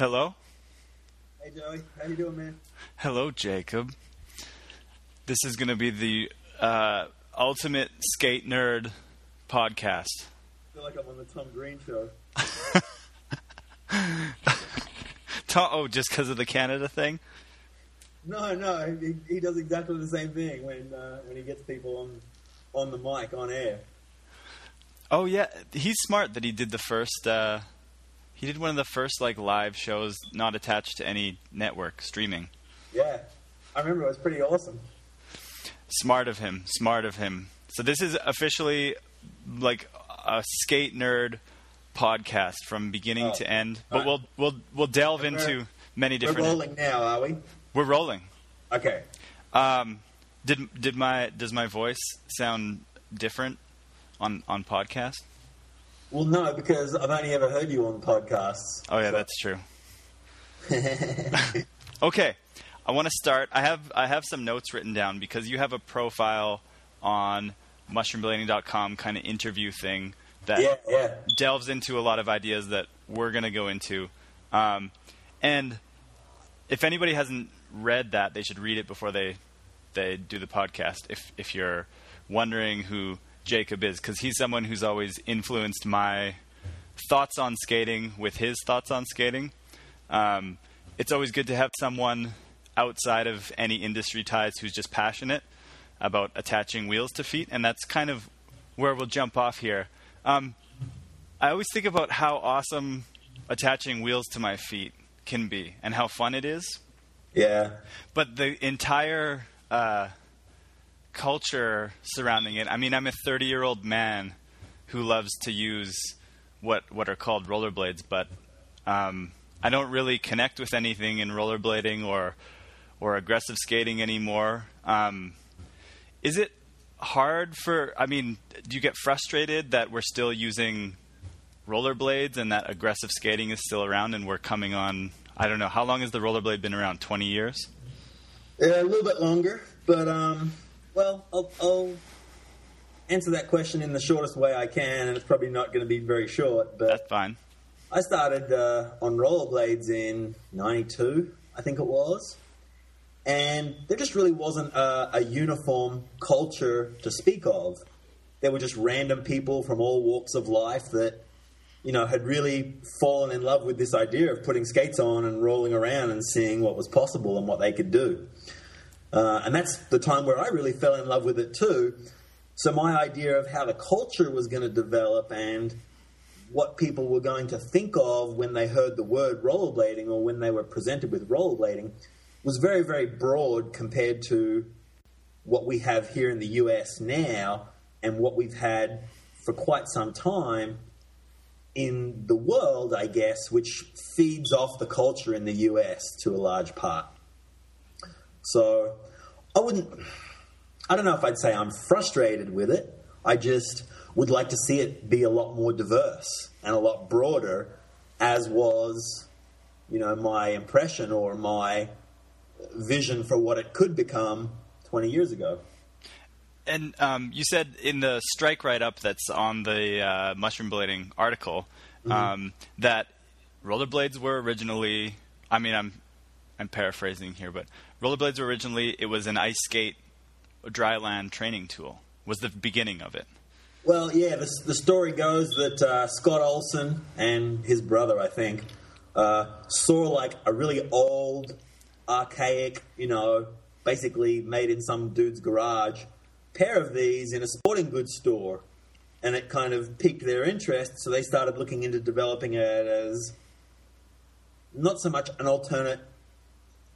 Hello? Hey Joey, how you doing, man? Hello, Jacob. This is going to be the uh, ultimate skate nerd podcast. I feel like I'm on the Tom Green show. Tom, oh, just because of the Canada thing? No, no, he, he does exactly the same thing when uh, when he gets people on on the mic on air. Oh yeah, he's smart that he did the first. Uh, he did one of the first like live shows not attached to any network streaming. Yeah, I remember it was pretty awesome. Smart of him. Smart of him. So this is officially like a skate nerd podcast from beginning Oh, to end. But right. we'll we'll we'll delve into many different. We're rolling now, are we? We're rolling. Okay. Um, did did my does my voice sound different on on podcast? Well, no, because I've only ever heard you on podcasts. Oh yeah, So- that's true. Okay, I want to start. I have I have some notes written down because you have a profile on mushroomblading.com kind of interview thing that yeah, yeah. delves into a lot of ideas that we're going to go into. Um, and if anybody hasn't read that, they should read it before they they do the podcast. If if you're wondering who Jacob is, because he's someone who's always influenced my thoughts on skating with his thoughts on skating. Um, it's always good to have someone outside of any industry ties who's just passionate about attaching wheels to feet, and that's kind of where we'll jump off here. Um, I always think about how awesome attaching wheels to my feet can be and how fun it is, Yeah. but the entire uh, culture surrounding it. I mean, I'm a 30 year old man who loves to use what what are called rollerblades, but um, I don't really connect with anything in rollerblading or or aggressive skating anymore. Um, is it hard for? I mean, do you get frustrated that we're still using rollerblades and that aggressive skating is still around and we're coming on? I don't know. How long has the rollerblade been around? 20 years? Yeah, a little bit longer, but um, well, I'll, I'll answer that question in the shortest way I can, and it's probably not going to be very short. But That's fine. I started uh, on rollerblades in '92, I think it was, and there just really wasn't a, a uniform culture to speak of. There were just random people from all walks of life that, you know, had really fallen in love with this idea of putting skates on and rolling around and seeing what was possible and what they could do. Uh, and that's the time where I really fell in love with it too. So my idea of how the culture was going to develop and what people were going to think of when they heard the word rollerblading or when they were presented with rollerblading was very, very broad compared to what we have here in the US now and what we've had for quite some time in the world, I guess, which feeds off the culture in the US to a large part. So I wouldn't, I don't know if I'd say I'm frustrated with it. I just would like to see it be a lot more diverse and a lot broader, as was, you know, my impression or my vision for what it could become 20 years ago. And um, you said in the strike write up that's on the uh, mushroom blading article um, that rollerblades were originally. I mean, I'm I'm paraphrasing here, but rollerblades were originally it was an ice skate dry land training tool. Was the beginning of it. Well, yeah, the, the story goes that uh, Scott Olson and his brother, I think, uh, saw like a really old, archaic, you know, basically made in some dude's garage pair of these in a sporting goods store. And it kind of piqued their interest, so they started looking into developing it as not so much an alternate,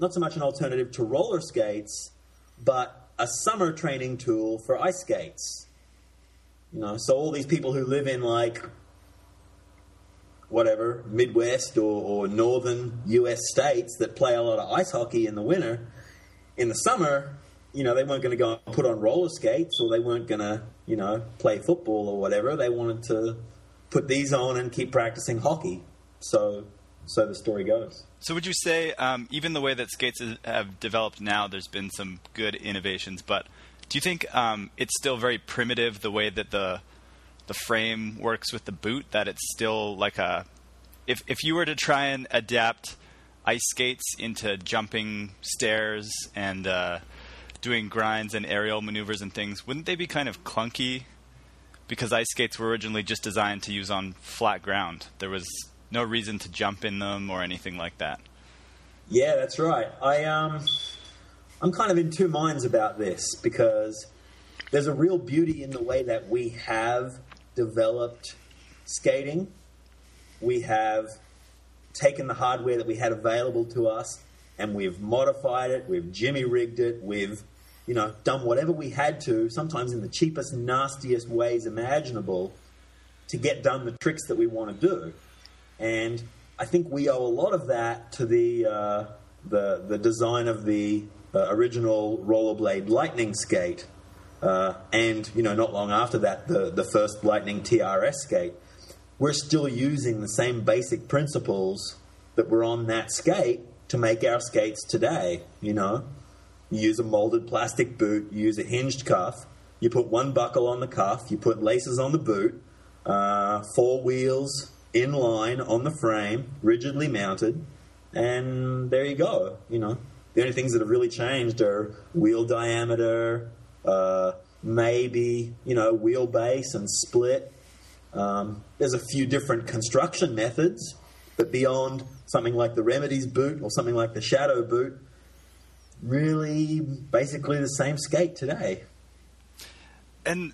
not so much an alternative to roller skates, but a summer training tool for ice skates. You know, so all these people who live in like whatever Midwest or, or northern U.S. states that play a lot of ice hockey in the winter, in the summer, you know, they weren't going to go and put on roller skates or they weren't going to, you know, play football or whatever. They wanted to put these on and keep practicing hockey. So, so the story goes. So would you say um, even the way that skates have developed now, there's been some good innovations, but do you think um, it's still very primitive the way that the the frame works with the boot? That it's still like a if if you were to try and adapt ice skates into jumping stairs and uh, doing grinds and aerial maneuvers and things, wouldn't they be kind of clunky? Because ice skates were originally just designed to use on flat ground. There was no reason to jump in them or anything like that. Yeah, that's right. I um, I'm kind of in two minds about this because there's a real beauty in the way that we have developed skating. We have taken the hardware that we had available to us and we've modified it, we've jimmy rigged it, we've you know done whatever we had to, sometimes in the cheapest, nastiest ways imaginable, to get done the tricks that we want to do. And I think we owe a lot of that to the uh, the the design of the uh, original rollerblade Lightning skate, uh, and you know not long after that the the first Lightning TRS skate. We're still using the same basic principles that were on that skate to make our skates today. You know, you use a molded plastic boot, you use a hinged cuff, you put one buckle on the cuff, you put laces on the boot, uh, four wheels in line on the frame, rigidly mounted, and there you go. You know, the only things that have really changed are wheel diameter, uh, maybe you know wheelbase and split. Um, there's a few different construction methods, but beyond something like the Remedies boot or something like the Shadow boot, really basically the same skate today. And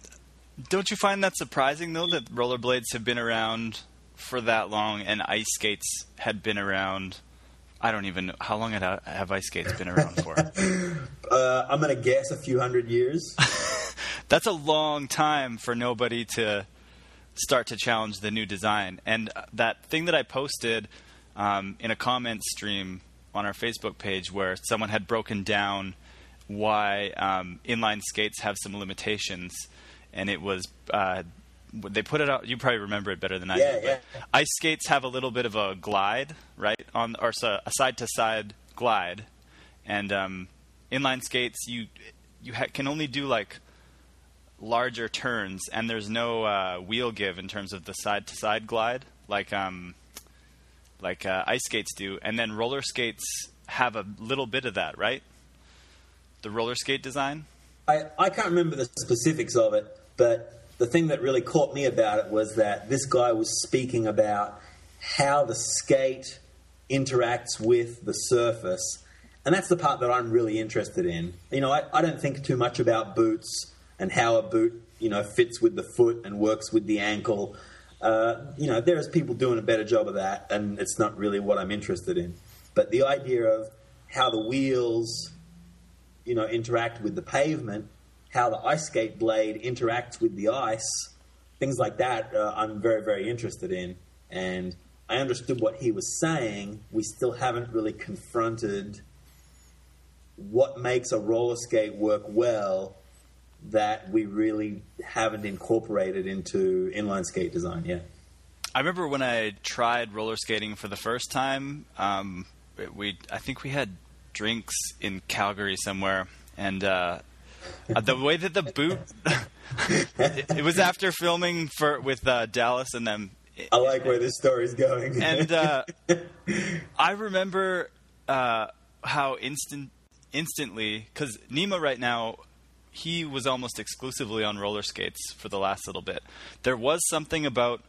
don't you find that surprising though that rollerblades have been around for that long and ice skates had been around? I don't even know how long had, have ice skates been around for. uh, I'm to guess a few hundred years. That's a long time for nobody to start to challenge the new design. And that thing that I posted um, in a comment stream on our Facebook page where someone had broken down why um, inline skates have some limitations, and it was uh, they put it out. You probably remember it better than I Yeah, do. yeah. Ice skates have a little bit of a glide, right? On or so, a side to side glide, and um, inline skates you you ha- can only do like larger turns, and there's no uh, wheel give in terms of the side to side glide, like um, like uh, ice skates do. And then roller skates have a little bit of that, right? The roller skate design. I, I can't remember the specifics of it, but the thing that really caught me about it was that this guy was speaking about how the skate interacts with the surface. And that's the part that I'm really interested in. You know, I, I don't think too much about boots and how a boot, you know, fits with the foot and works with the ankle. Uh, you know, there's people doing a better job of that, and it's not really what I'm interested in. But the idea of how the wheels you know, interact with the pavement, how the ice skate blade interacts with the ice, things like that. Uh, I'm very, very interested in, and I understood what he was saying. We still haven't really confronted what makes a roller skate work well that we really haven't incorporated into inline skate design yet. I remember when I tried roller skating for the first time. Um, we I think we had drinks in Calgary somewhere, and uh, the way that the boot it, it was after filming for with uh, Dallas and them. I like where this story's going. And uh, I remember uh, how instant instantly because Nima right now he was almost exclusively on roller skates for the last little bit. There was something about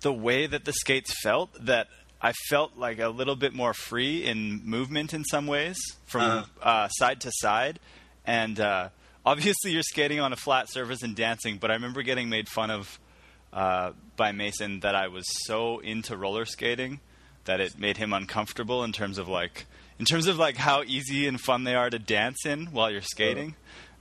the way that the skates felt that I felt like a little bit more free in movement in some ways from Uh-huh. uh, side to side. And uh, obviously, you're skating on a flat surface and dancing, but I remember getting made fun of uh, by Mason that I was so into roller skating that it made him uncomfortable in terms of like in terms of like how easy and fun they are to dance in while you're skating.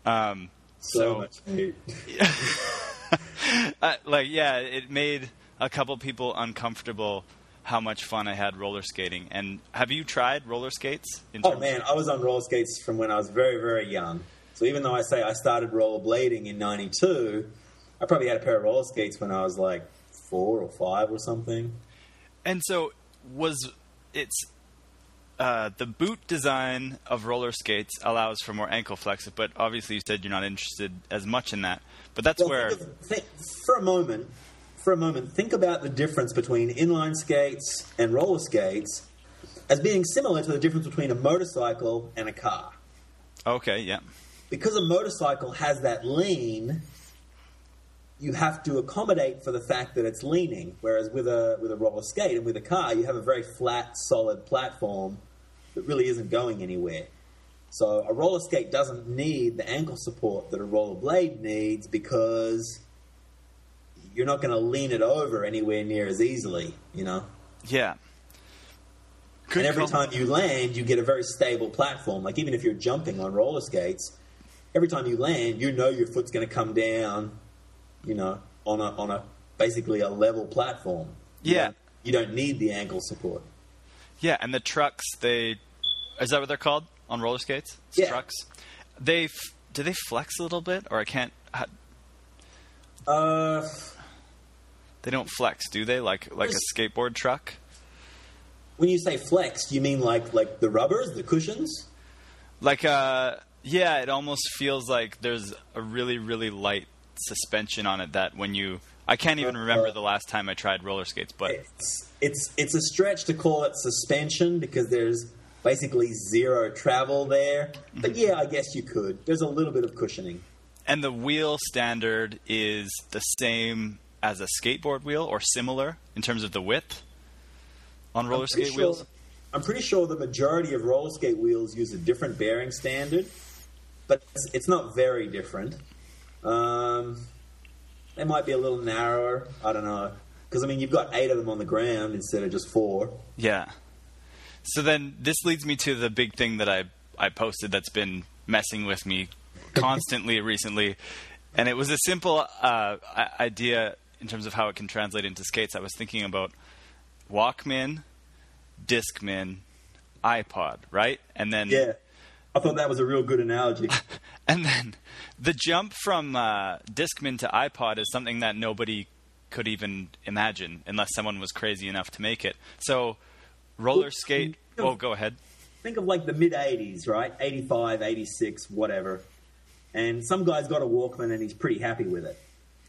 Um, so, so much hate. uh, like yeah, it made a couple people uncomfortable how much fun I had roller skating. And have you tried roller skates? In Oh man, I was on roller skates from when I was very, very young. So even though I say I started rollerblading in '92, I probably had a pair of roller skates when I was like four or five or something. And so was it's uh, the boot design of roller skates allows for more ankle flex, but obviously you said you're not interested as much in that. But that's Well, where think of- think- for a moment, for a moment, think about the difference between inline skates and roller skates as being similar to the difference between a motorcycle and a car. Okay, yeah. Because a motorcycle has that lean, you have to accommodate for the fact that it's leaning. Whereas with a with a roller skate and with a car, you have a very flat, solid platform that really isn't going anywhere. So a roller skate doesn't need the ankle support that a roller blade needs because you're not going to lean it over anywhere near as easily, you know. Yeah. and every time you land, you get a very stable platform. Like even if you're jumping on roller skates, every time you land, you know your foot's going to come down, you know, on a on a basically a level platform. You Yeah. don't- you don't need the ankle support. Yeah, and the trucks, they is that what they're called on roller skates? It's Yeah. Trucks. They f- do they flex a little bit, or I can't. ha- Uh, They don't flex, do they? Like like a skateboard truck. when you say flex, do you mean like like the rubbers, the cushions? Like uh, yeah, it almost feels like there's a really really light suspension on it that when you. I can't even remember the last time I tried roller skates, but It's it's it's a stretch to call it suspension because there's basically zero travel there. But yeah, I guess you could. There's a little bit of cushioning. and the wheel standard is the same as a skateboard wheel or similar in terms of the width on roller skate sure- wheels. I'm pretty sure the majority of roller skate wheels use a different bearing standard, but it's, it's not very different. Um, they might be a little narrower. I don't know. Because, I mean, you've got eight of them on the ground instead of just four. Yeah. So then this leads me to the big thing that I I posted that's been messing with me constantly recently, and it was a simple uh, idea in terms of how it can translate into skates. I was thinking about Walkman, Discman, iPod, right? And then Yeah. I thought that was a real good analogy. and then the jump from uh, Discman to iPod is something that nobody could even imagine unless someone was crazy enough to make it. So roller skate. Oh, go ahead. Think of like the mid 80s, right? 85, 86, whatever. And some guy's got a Walkman and he's pretty happy with it.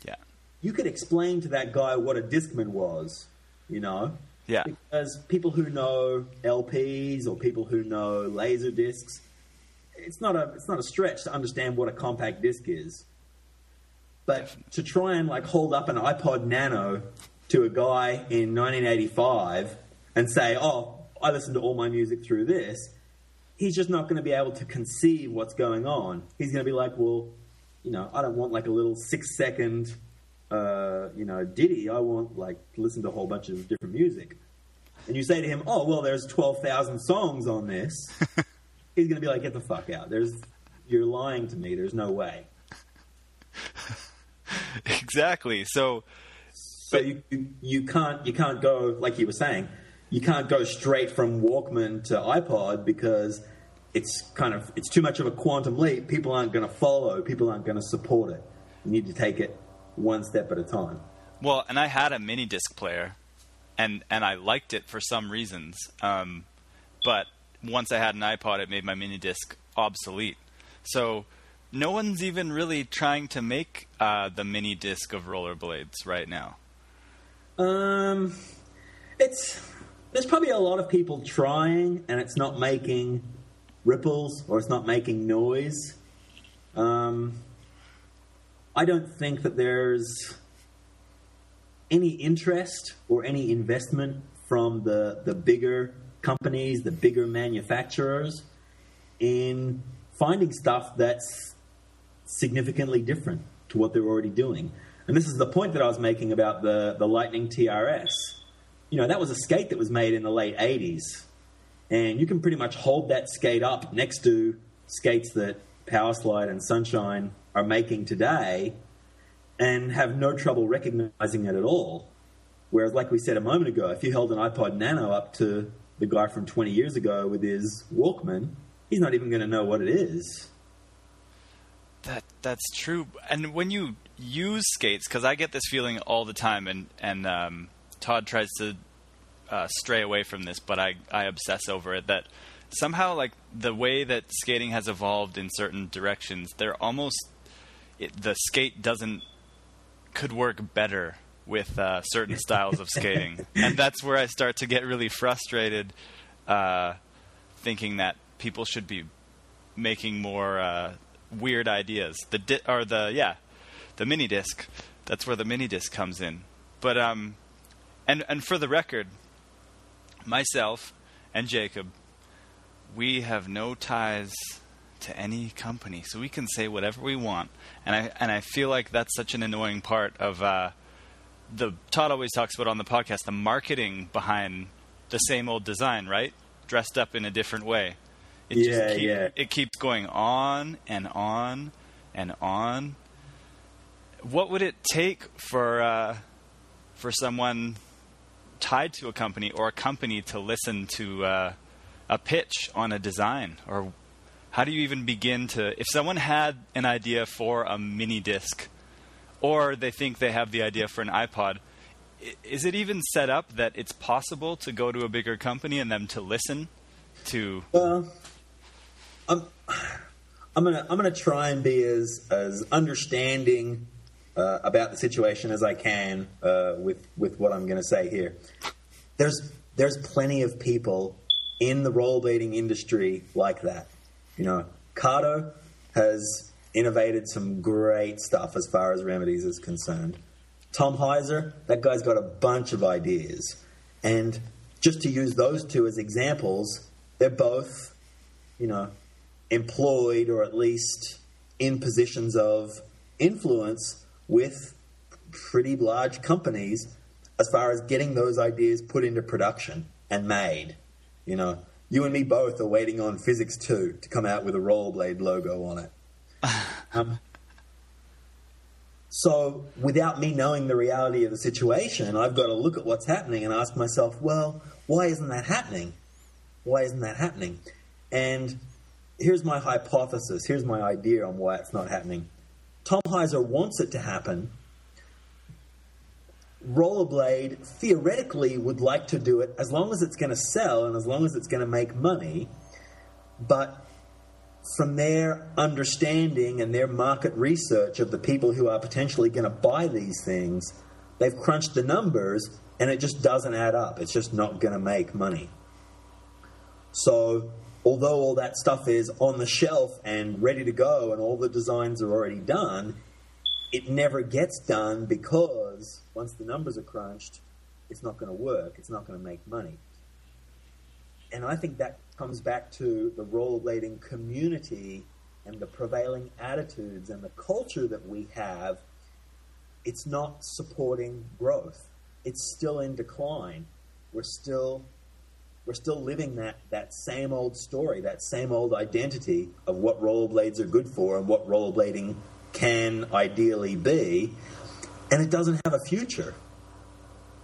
Yeah. You could explain to that guy what a Discman was, you know? Yeah. Because people who know LPs or people who know laser discs, it's not a it's not a stretch to understand what a compact disc is. But to try and like hold up an iPod Nano to a guy in 1985 and say, "Oh, I listen to all my music through this," he's just not going to be able to conceive what's going on. He's going to be like, "Well, you know, I don't want like a little six second, uh, you know, Diddy, I want like to listen to a whole bunch of different music." And you say to him, "Oh, well, there's twelve thousand songs on this." He's going to be like, "Get the fuck out! There's, you're lying to me. There's no way." exactly. So So you, you you can't you can't go like you were saying, you can't go straight from Walkman to iPod because it's kind of it's too much of a quantum leap. People aren't going to follow. People aren't going to support it. You need to take it one step at a time. well, and I had a mini disc player, and and I liked it for some reasons. Um, but once I had an iPod, it made my mini disc obsolete. So no one's even really trying to make uh, the mini disc of rollerblades right now. Um, it's there's probably a lot of people trying, and it's not making ripples or it's not making noise. Um, I don't think that there's any interest or any investment from the the bigger companies, the bigger manufacturers, in finding stuff that's significantly different to what they're already doing. And this is the point that I was making about the, the Lightning TRS. You know, that was a skate that was made in the late 80s. And you can pretty much hold that skate up next to skates that Powerslide and Sunshine are making today and have no trouble recognizing it at all. Whereas, like we said a moment ago, if you held an iPod Nano up to the guy from 20 years ago with his Walkman, he's not even going to know what it is. That that's true. And when you use skates, because I get this feeling all the time, and and um, Todd tries to uh, stray away from this, but I I obsess over it. That somehow, like the way that skating has evolved in certain directions, they're almost it, the skate doesn't could work better with uh, certain styles of skating, and that's where I start to get really frustrated, uh, thinking that people should be making more uh, weird ideas. The di- or the yeah, the mini disc. That's where the mini disc comes in. But um, and and for the record, myself and Jacob, we have no ties to any company, so we can say whatever we want. And I and I feel like that's such an annoying part of uh, the Todd always talks about on the podcast the marketing behind the same old design, right? Dressed up in a different way. It Yeah, keep- yeah. It keeps going on and on and on. What would it take for uh, for someone tied to a company or a company to listen to uh, a pitch on a design or how do you even begin to if someone had an idea for a mini disc or they think they have the idea for an iPod is it even set up that it's possible to go to a bigger company and them to listen to Well, I'm I'm gonna I'm gonna try and be as as understanding uh, about the situation as I can uh, with with what I'm going to say here. There's there's plenty of people in the rollerblading industry like that. You know, Kato has innovated some great stuff as far as remedies is concerned. Tom Hyser, that guy's got a bunch of ideas. And just to use those two as examples, they're both, you know, employed or at least in positions of influence with pretty large companies as far as getting those ideas put into production and made. You know, you and me both are waiting on Physics 2 to come out with a rollerblade logo on it. Um, so, without me knowing the reality of the situation, I've got to look at what's happening and ask myself, well, why isn't that happening? Why isn't that happening? And here's my hypothesis, here's my idea on why it's not happening. Tom Hyser wants it to happen. Rollerblade theoretically would like to do it as long as it's going to sell and as long as it's going to make money, but from their understanding and their market research of the people who are potentially going to buy these things, they've crunched the numbers and it just doesn't add up. It's just not going to make money. So, although all that stuff is on the shelf and ready to go and all the designs are already done, it never gets done because once the numbers are crunched, it's not going to work. It's not going to make money. And I think that comes back to the rollerblading community and the prevailing attitudes and the culture that we have. It's not supporting growth. It's still in decline. We're still we're still living that, that same old story, that same old identity of what rollerblades are good for and what rollerblading can ideally be, and it doesn't have a future.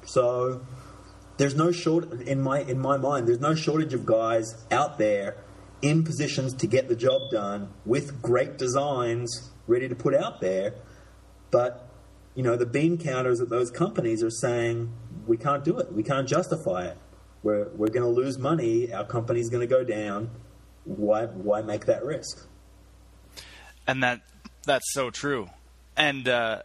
So there's no short in my in my mind. There's no shortage of guys out there in positions to get the job done with great designs ready to put out there, but you know the bean counters at those companies are saying we can't do it. We can't justify it. We're we're going to lose money. Our company's going to go down. Why why make that risk? and that that's so true. And uh,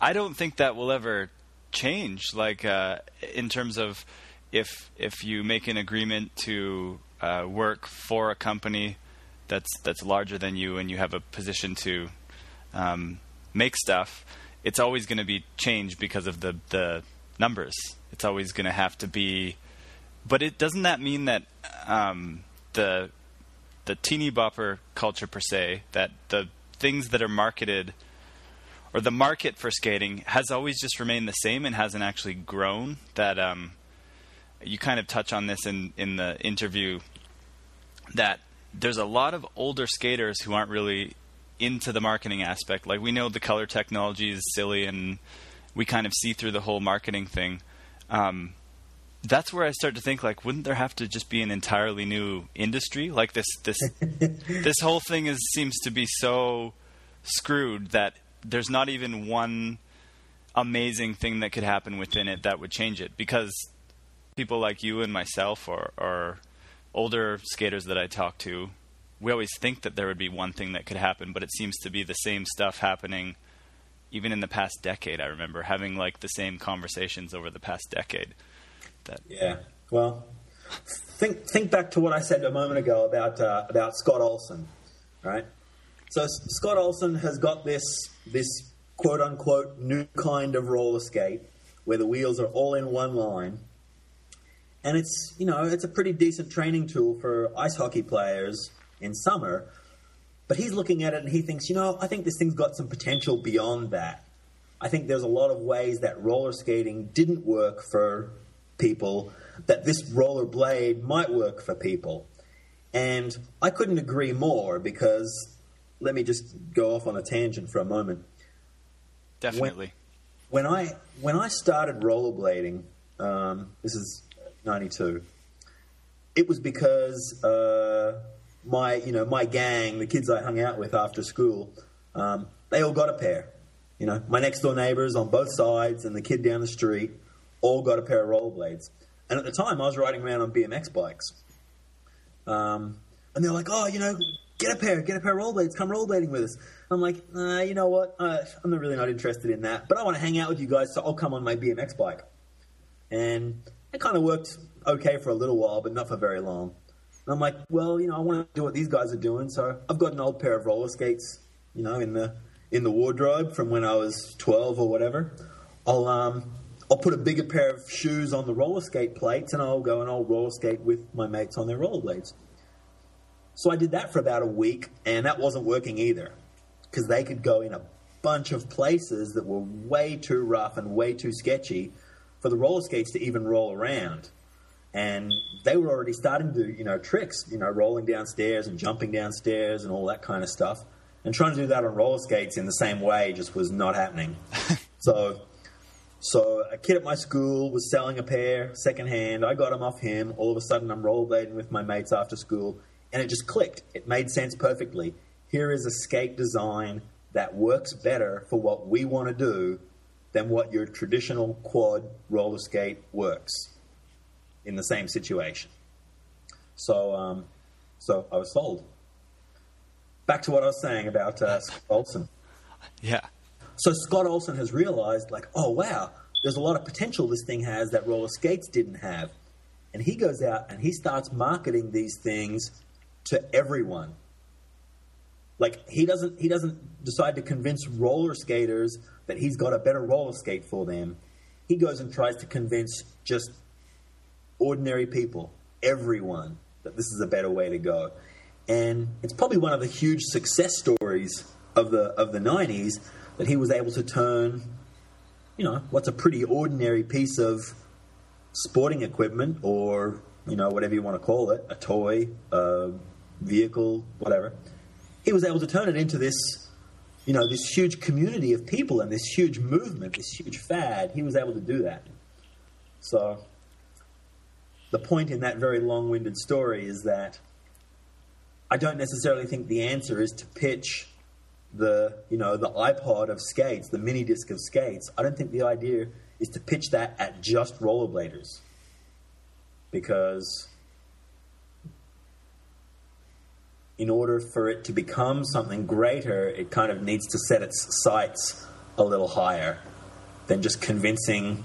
i don't think that will ever change like uh, in terms of if if you make an agreement to uh, work for a company that's that's larger than you and you have a position to um, make stuff it's always going to be changed because of the the numbers. It's always going to have to be but it doesn't that mean that um, the the teeny bopper culture per se that the things that are marketed or the market for skating has always just remained the same and hasn't actually grown that um, you kind of touch on this in, in the interview that there's a lot of older skaters who aren't really into the marketing aspect. Like we know the color technology is silly and we kind of see through the whole marketing thing. Um, that's where I start to think like, wouldn't there have to just be an entirely new industry? Like this, this, this whole thing is seems to be so screwed that there's not even one amazing thing that could happen within it that would change it. Because people like you and myself, or, or older skaters that I talk to, we always think that there would be one thing that could happen, but it seems to be the same stuff happening even in the past decade. I remember having like the same conversations over the past decade. That Yeah. Well, think think back to what I said a moment ago about uh, about Scott Olson, right? So Scott Olson has got this this quote unquote new kind of roller skate where the wheels are all in one line, and it's you know it's a pretty decent training tool for ice hockey players in summer. But he's looking at it and he thinks, you know, I think this thing's got some potential beyond that. I think there's a lot of ways that roller skating didn't work for people, that this rollerblade might work for people. And I couldn't agree more because let me just go off on a tangent for a moment. definitely. When I when I started rollerblading, um, this is '92. It was because uh, my you know my gang, the kids I hung out with after school, um, they all got a pair. You know, my next door neighbors on both sides and the kid down the street all got a pair of rollerblades. And at the time, I was riding around on BMX bikes. Um, and they're like, oh, you know, get a pair, get a pair of rollerblades, come rollerblading with us. I'm like, you know what? Uh, I'm not really not interested in that, but I want to hang out with you guys, so I'll come on my BMX bike. And it kind of worked okay for a little while, but not for very long. And I'm like, well, you know, I want to do what these guys are doing, so I've got an old pair of roller skates, you know, in the in the wardrobe from when I was 12 or whatever. I'll um, I'll put a bigger pair of shoes on the roller skate plates, and I'll go and I'll roller skate with my mates on their rollerblades. So I did that for about a week, and that wasn't working either because they could go in a bunch of places that were way too rough and way too sketchy for the roller skates to even roll around. And they were already starting to do, you know, tricks, you know, rolling downstairs and jumping downstairs and all that kind of stuff. And trying to do that on roller skates in the same way just was not happening. so, so a kid at my school was selling a pair secondhand. I got them off him. All of a sudden, I'm rollerblading with my mates after school, and it just clicked. It made sense perfectly. Here is a skate design that works better for what we want to do than what your traditional quad roller skate works in the same situation. So, um, so I was sold. Back to what I was saying about uh, Olson. Yeah. So Scott Olson has realized, like, oh wow, there's a lot of potential this thing has that roller skates didn't have, and he goes out and he starts marketing these things to everyone. Like he doesn't he doesn't decide to convince roller skaters that he's got a better roller skate for them. He goes and tries to convince just ordinary people, everyone, that this is a better way to go. And it's probably one of the huge success stories of the of the '90s that he was able to turn, you know, what's a pretty ordinary piece of sporting equipment or you know whatever you want to call it, a toy, a vehicle, whatever. He was able to turn it into this, you know, this huge community of people and this huge movement, this huge fad. He was able to do that. So the point in that very long-winded story is that I don't necessarily think the answer is to pitch the you know the iPod of skates, the mini disc of skates. I don't think the idea is to pitch that at just rollerbladers because in order for it to become something greater, it kind of needs to set its sights a little higher than just convincing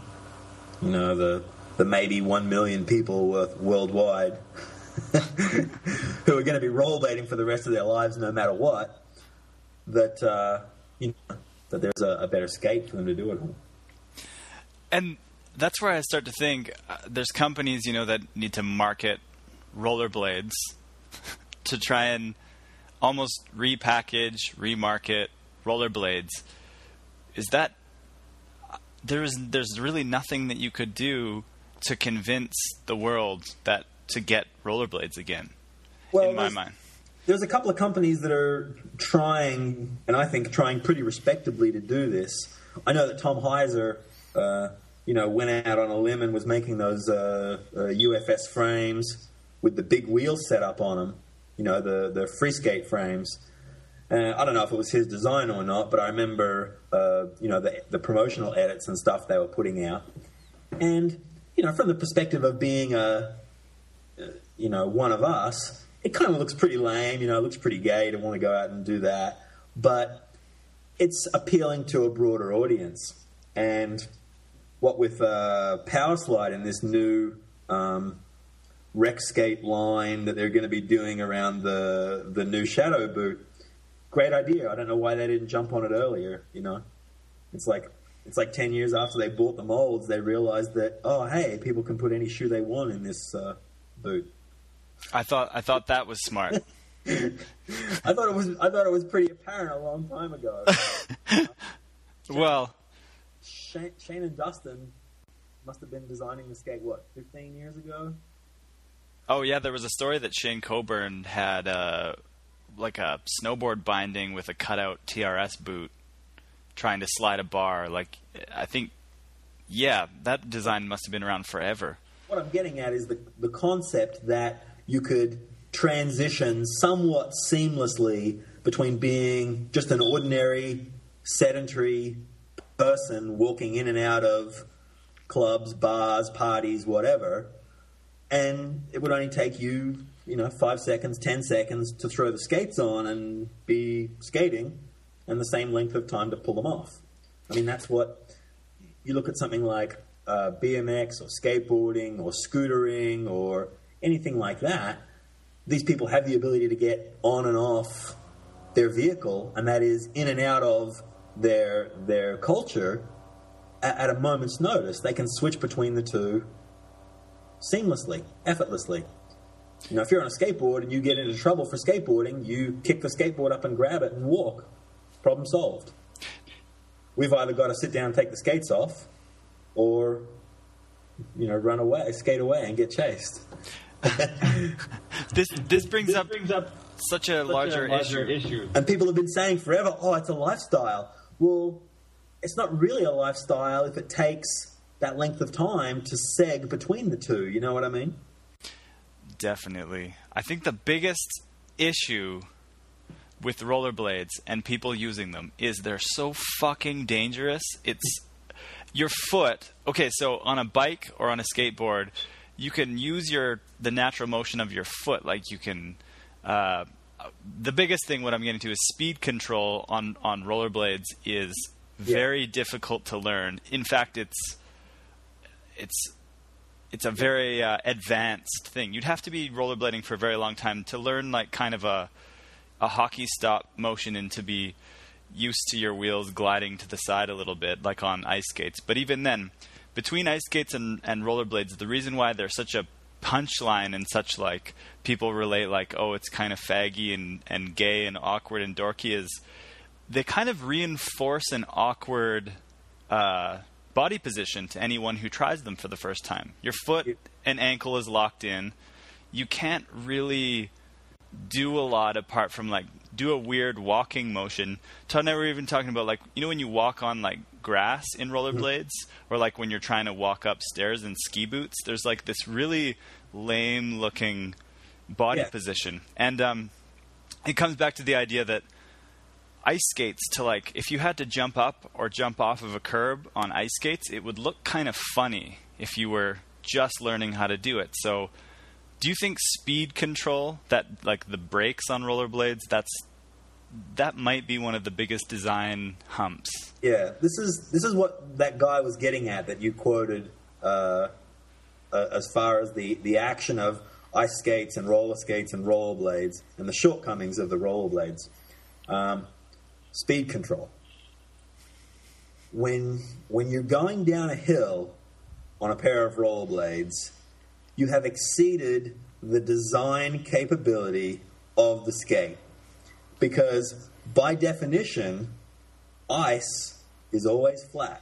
you know the the maybe one million people worldwide who are going to be rollerblading for the rest of their lives no matter what that uh, you know that there's a, a, better skate for them to do it on. And that's where I start to think uh, there's companies you know that need to market rollerblades to try and almost repackage, remarket rollerblades. Is that there's there's really nothing that you could do to convince the world that to get rollerblades again. Well, in my mind, there's a couple of companies that are trying, and I think trying pretty respectably to do this. I know that Tom Hyser, uh, you know, went out on a limb and was making those uh, uh, UFS frames with the big wheels set up on them. You know, the the free skate frames. Uh, I don't know if it was his design or not, but I remember, uh, you know, the, the promotional edits and stuff they were putting out. And, you know, from the perspective of being a, you know, one of us, it kind of looks pretty lame. You know, it looks pretty gay to want to go out and do that. But it's appealing to a broader audience. And what with uh, Power Slide and this new um, line that they're going to be doing around the the new Shadow boot, great idea. I don't know why they didn't jump on it earlier. You know, it's like it's like ten years after they bought the molds, they realized that oh hey, people can put any shoe they want in this uh, boot. I thought I thought that was smart. I thought it was I thought it was pretty apparent a long time ago. well, Shane, Shane and Dustin must have been designing the skate what 15 years ago. Oh yeah, there was a story that Shane Coburn had uh, like a snowboard binding with a cutout TRS boot, trying to slide a bar. Like I think, yeah, that design must have been around forever. What I'm getting at is the the concept that you could transition somewhat seamlessly between being just an ordinary sedentary person walking in and out of clubs, bars, parties, whatever, and it would only take you, you know, five seconds, ten seconds to throw the skates on and be skating, and the same length of time to pull them off. I mean, that's what you look at something like uh, BMX or skateboarding or scootering or anything like that these people have the ability to get on and off their vehicle, and that is in and out of their their culture at, at a moment's notice. They can switch between the two seamlessly, effortlessly. You know, if you're on a skateboard and you get into trouble for skateboarding, you kick the skateboard up and grab it and walk. Problem solved. We've either got to sit down and take the skates off, or you know, run away, skate away, and get chased. this this brings up brings up such a such larger, a larger issue. issue. And people have been saying forever, "Oh, it's a lifestyle." Well, it's not really a lifestyle if it takes that length of time to seg between the two. You know what I mean? Definitely. I think the biggest issue with rollerblades and people using them is they're so fucking dangerous. It's your foot. Okay, so on a bike or on a skateboard, you can use your the natural motion of your foot. Like you can. Uh, the biggest thing, what I'm getting to, is speed control on on rollerblades is very yeah. difficult to learn. In fact, it's it's it's a very uh, advanced thing. You'd have to be rollerblading for a very long time to learn like kind of a a hockey stop motion and to be used to your wheels gliding to the side a little bit, like on ice skates. But even then, between ice skates and, and rollerblades, the reason why they're such a punchline and such like people relate like oh it's kind of faggy and, and gay and awkward and dorky is they kind of reinforce an awkward uh, body position to anyone who tries them for the first time. Your foot and ankle is locked in. You can't really do a lot apart from like do a weird walking motion. Todd and were even talking about like you know when you walk on like grass in rollerblades, or like when you're trying to walk upstairs in ski boots. There's like this really lame looking body yeah. position, and um, it comes back to the idea that ice skates to like if you had to jump up or jump off of a curb on ice skates, it would look kind of funny if you were just learning how to do it. So do you think speed control that like the brakes on rollerblades that's that might be one of the biggest design humps. Yeah this is this is what that guy was getting at that you quoted uh, uh, as far as the the action of ice skates and roller skates and rollerblades and the shortcomings of the rollerblades um, speed control. When when you're going down a hill on a pair of rollerblades you have exceeded the design capability of the skate. Because by definition, ice is always flat.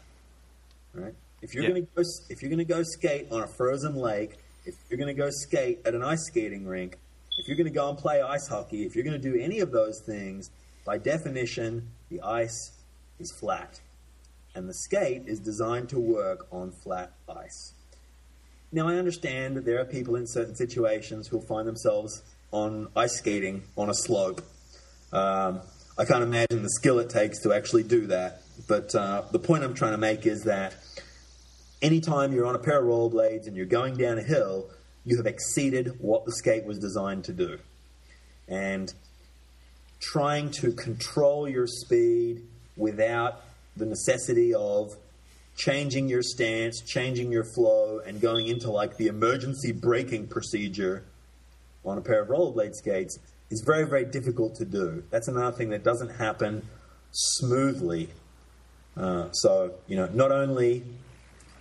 Right? If you're yeah. going to go, if you're going to go skate on a frozen lake, if you're going to go skate at an ice skating rink, if you're going to go and play ice hockey, if you're going to do any of those things, by definition, the ice is flat. And the skate is designed to work on flat ice. Now, I understand that there are people in certain situations who'll find themselves on ice skating on a slope. Um, I can't imagine the skill it takes to actually do that. But uh, the point I'm trying to make is that anytime you're on a pair of rollerblades and you're going down a hill, you have exceeded what the skate was designed to do. And trying to control your speed without the necessity of changing your stance, changing your flow, and going into like the emergency braking procedure on a pair of rollerblade skates is very, very difficult to do. That's another thing that doesn't happen smoothly. Uh, so, you know, not only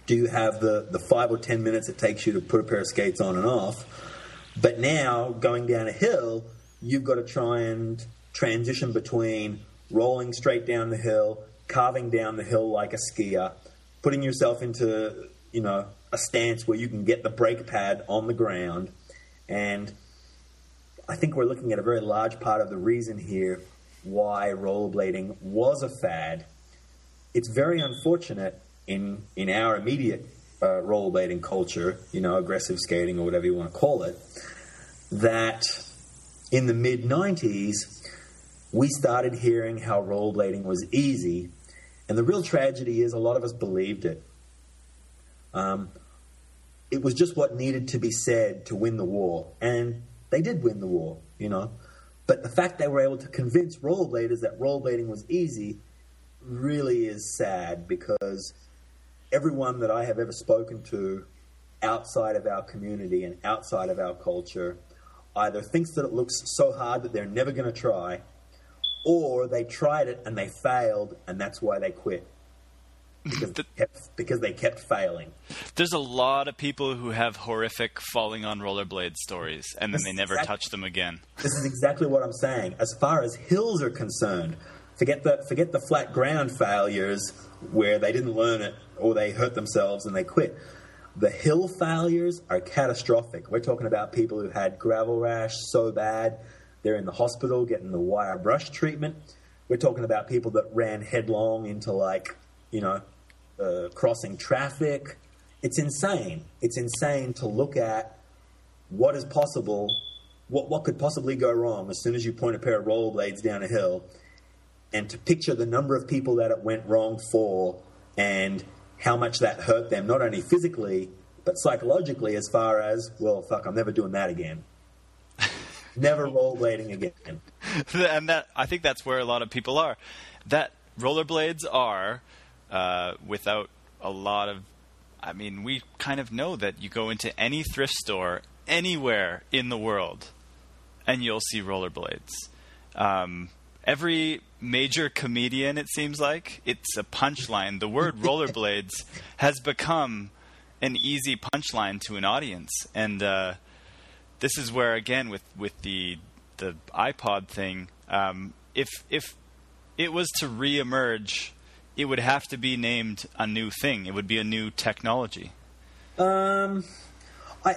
do you have the, the five or ten minutes it takes you to put a pair of skates on and off, but now going down a hill, you've got to try and transition between rolling straight down the hill, carving down the hill like a skier, putting yourself into, you know, a stance where you can get the brake pad on the ground. And I think we're looking at a very large part of the reason here why rollerblading was a fad. It's very unfortunate in in our immediate uh, rollerblading culture, you know, aggressive skating or whatever you want to call it, that in the mid 90s, we started hearing how rollerblading was easy. And the real tragedy is a lot of us believed it. Um, it was just what needed to be said to win the war. And they did win the war, you know. But the fact they were able to convince rollerbladers that rollerblading was easy really is sad because everyone that I have ever spoken to outside of our community and outside of our culture either thinks that it looks so hard that they're never going to try, or they tried it and they failed, and that's why they quit. Because, they kept, because they kept failing. There's a lot of people who have horrific falling on rollerblade stories, and then This they never exactly- touch them again. This is exactly what I'm saying. As far as hills are concerned, forget the forget the flat ground failures where they didn't learn it or they hurt themselves and they quit. The hill failures are catastrophic. We're talking about people who had gravel rash so bad they're in the hospital getting the wire brush treatment. We're talking about people that ran headlong into like you know uh, crossing traffic. It's insane. It's insane to look at what is possible, what, what could possibly go wrong as soon as you point a pair of rollerblades down a hill, and to picture the number of people that it went wrong for and how much that hurt them, not only physically, but psychologically, as far as, well, fuck, I'm never doing that again. never rollerblading again. and that I think that's where a lot of people are. That rollerblades are uh, without a lot of. I mean, we kind of know that you go into any thrift store anywhere in the world, and you'll see rollerblades. Um, every major comedian, it seems like, it's a punchline. The word rollerblades has become an easy punchline to an audience, and uh, this is where again with with the the iPod thing, um, if if it was to reemerge, it would have to be named a new thing. It would be a new technology. Um, I,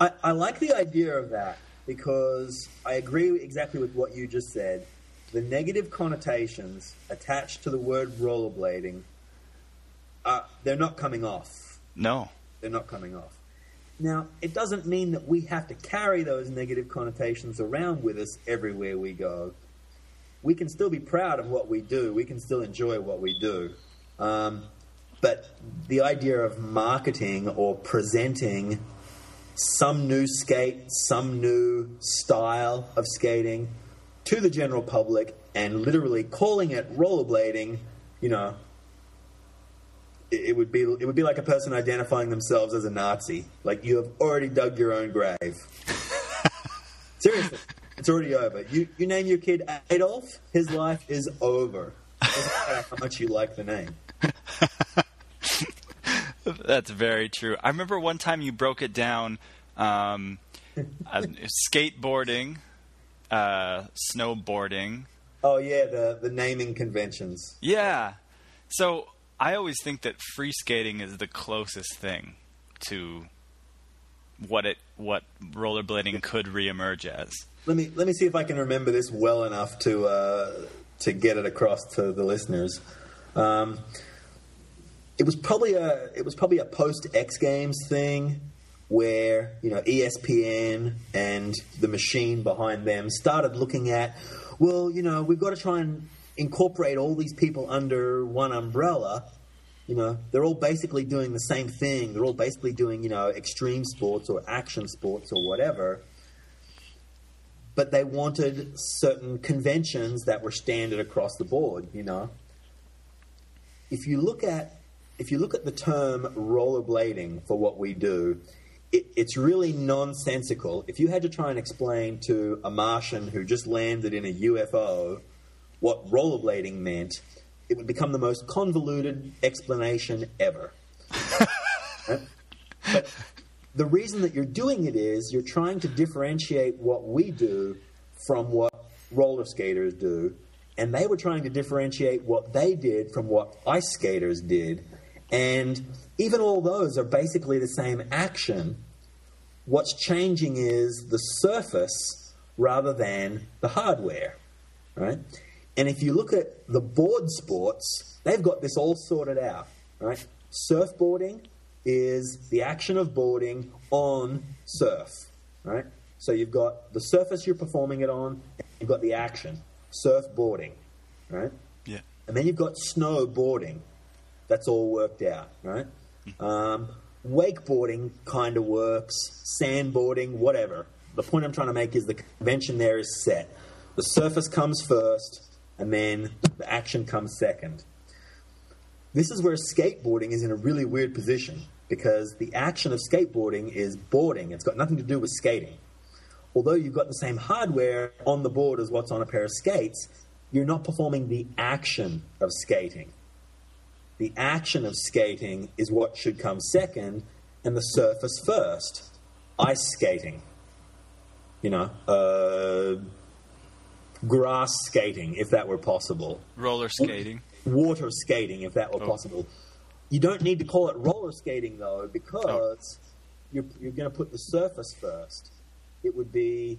I I like the idea of that because I agree exactly with what you just said. The negative connotations attached to the word rollerblading, uh, they're not coming off. No, They're not coming off. Now, it doesn't mean that we have to carry those negative connotations around with us everywhere we go. We can still be proud of what we do. We can still enjoy what we do. Um, but the idea of marketing or presenting some new skate, some new style of skating to the general public and literally calling it rollerblading, you know, it would be it would be like a person identifying themselves as a Nazi. Like you have already dug your own grave. Seriously, it's already over. You you name your kid Adolf, his life is over. Doesn't matter how much you like the name. that's very true. I remember one time you broke it down. Um, uh, skateboarding, uh, snowboarding, Oh yeah, the the naming conventions. Yeah. So I always think that free skating is the closest thing to what it what rollerblading could reemerge as. Let me let me see if I can remember this well enough to uh, to get it across to the listeners. Um, it was probably a it was probably a post X Games thing where you know ESPN and the machine behind them started looking at well you know we've got to try and incorporate all these people under one umbrella. You know they're all basically doing the same thing. They're all basically doing you know extreme sports or action sports or whatever but they wanted certain conventions that were standard across the board, you know. if you look at if you look at the term rollerblading for what we do, it, it's really nonsensical. If you had to try and explain to a Martian who just landed in a UFO what rollerblading meant, it would become the most convoluted explanation ever. Right? But the reason that you're doing it is you're trying to differentiate what we do from what roller skaters do, and they were trying to differentiate what they did from what ice skaters did. And even all those are basically the same action. What's changing is the surface rather than the hardware, right? And if you look at the board sports, they've got this all sorted out, right? Surfboarding is the action of boarding on surf, right? So you've got the surface you're performing it on, and you've got the action, surfboarding, right? Yeah. And then you've got snowboarding. That's all worked out, right? Um, wakeboarding kind of works, sandboarding, whatever. The point I'm trying to make is the convention there is set. The surface comes first, and then the action comes second. This is where skateboarding is in a really weird position because the action of skateboarding is boarding. It's got nothing to do with skating. Although you've got the same hardware on the board as what's on a pair of skates, you're not performing the action of skating. The action of skating is what should come second, and the surface first. Ice skating. You know, uh, grass skating, if that were possible Roller skating. water skating if that were possible. You don't need to call it roller skating though, because oh. you're, you're going to put the surface first. It would be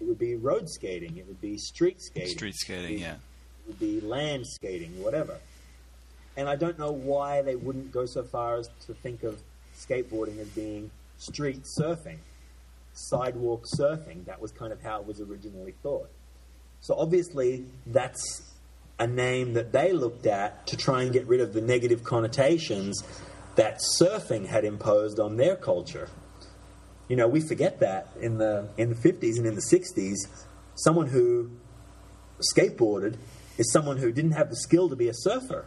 it would be road skating. It would be street skating. Street skating, yeah. It would be land skating, whatever. And I don't know why they wouldn't go so far as to think of skateboarding as being street surfing, sidewalk surfing. That was kind of how it was originally thought. So obviously, that's a name that they looked at to try and get rid of the negative connotations that surfing had imposed on their culture. You know, we forget that in the in the 50s and in the 60s, someone who skateboarded is someone who didn't have the skill to be a surfer.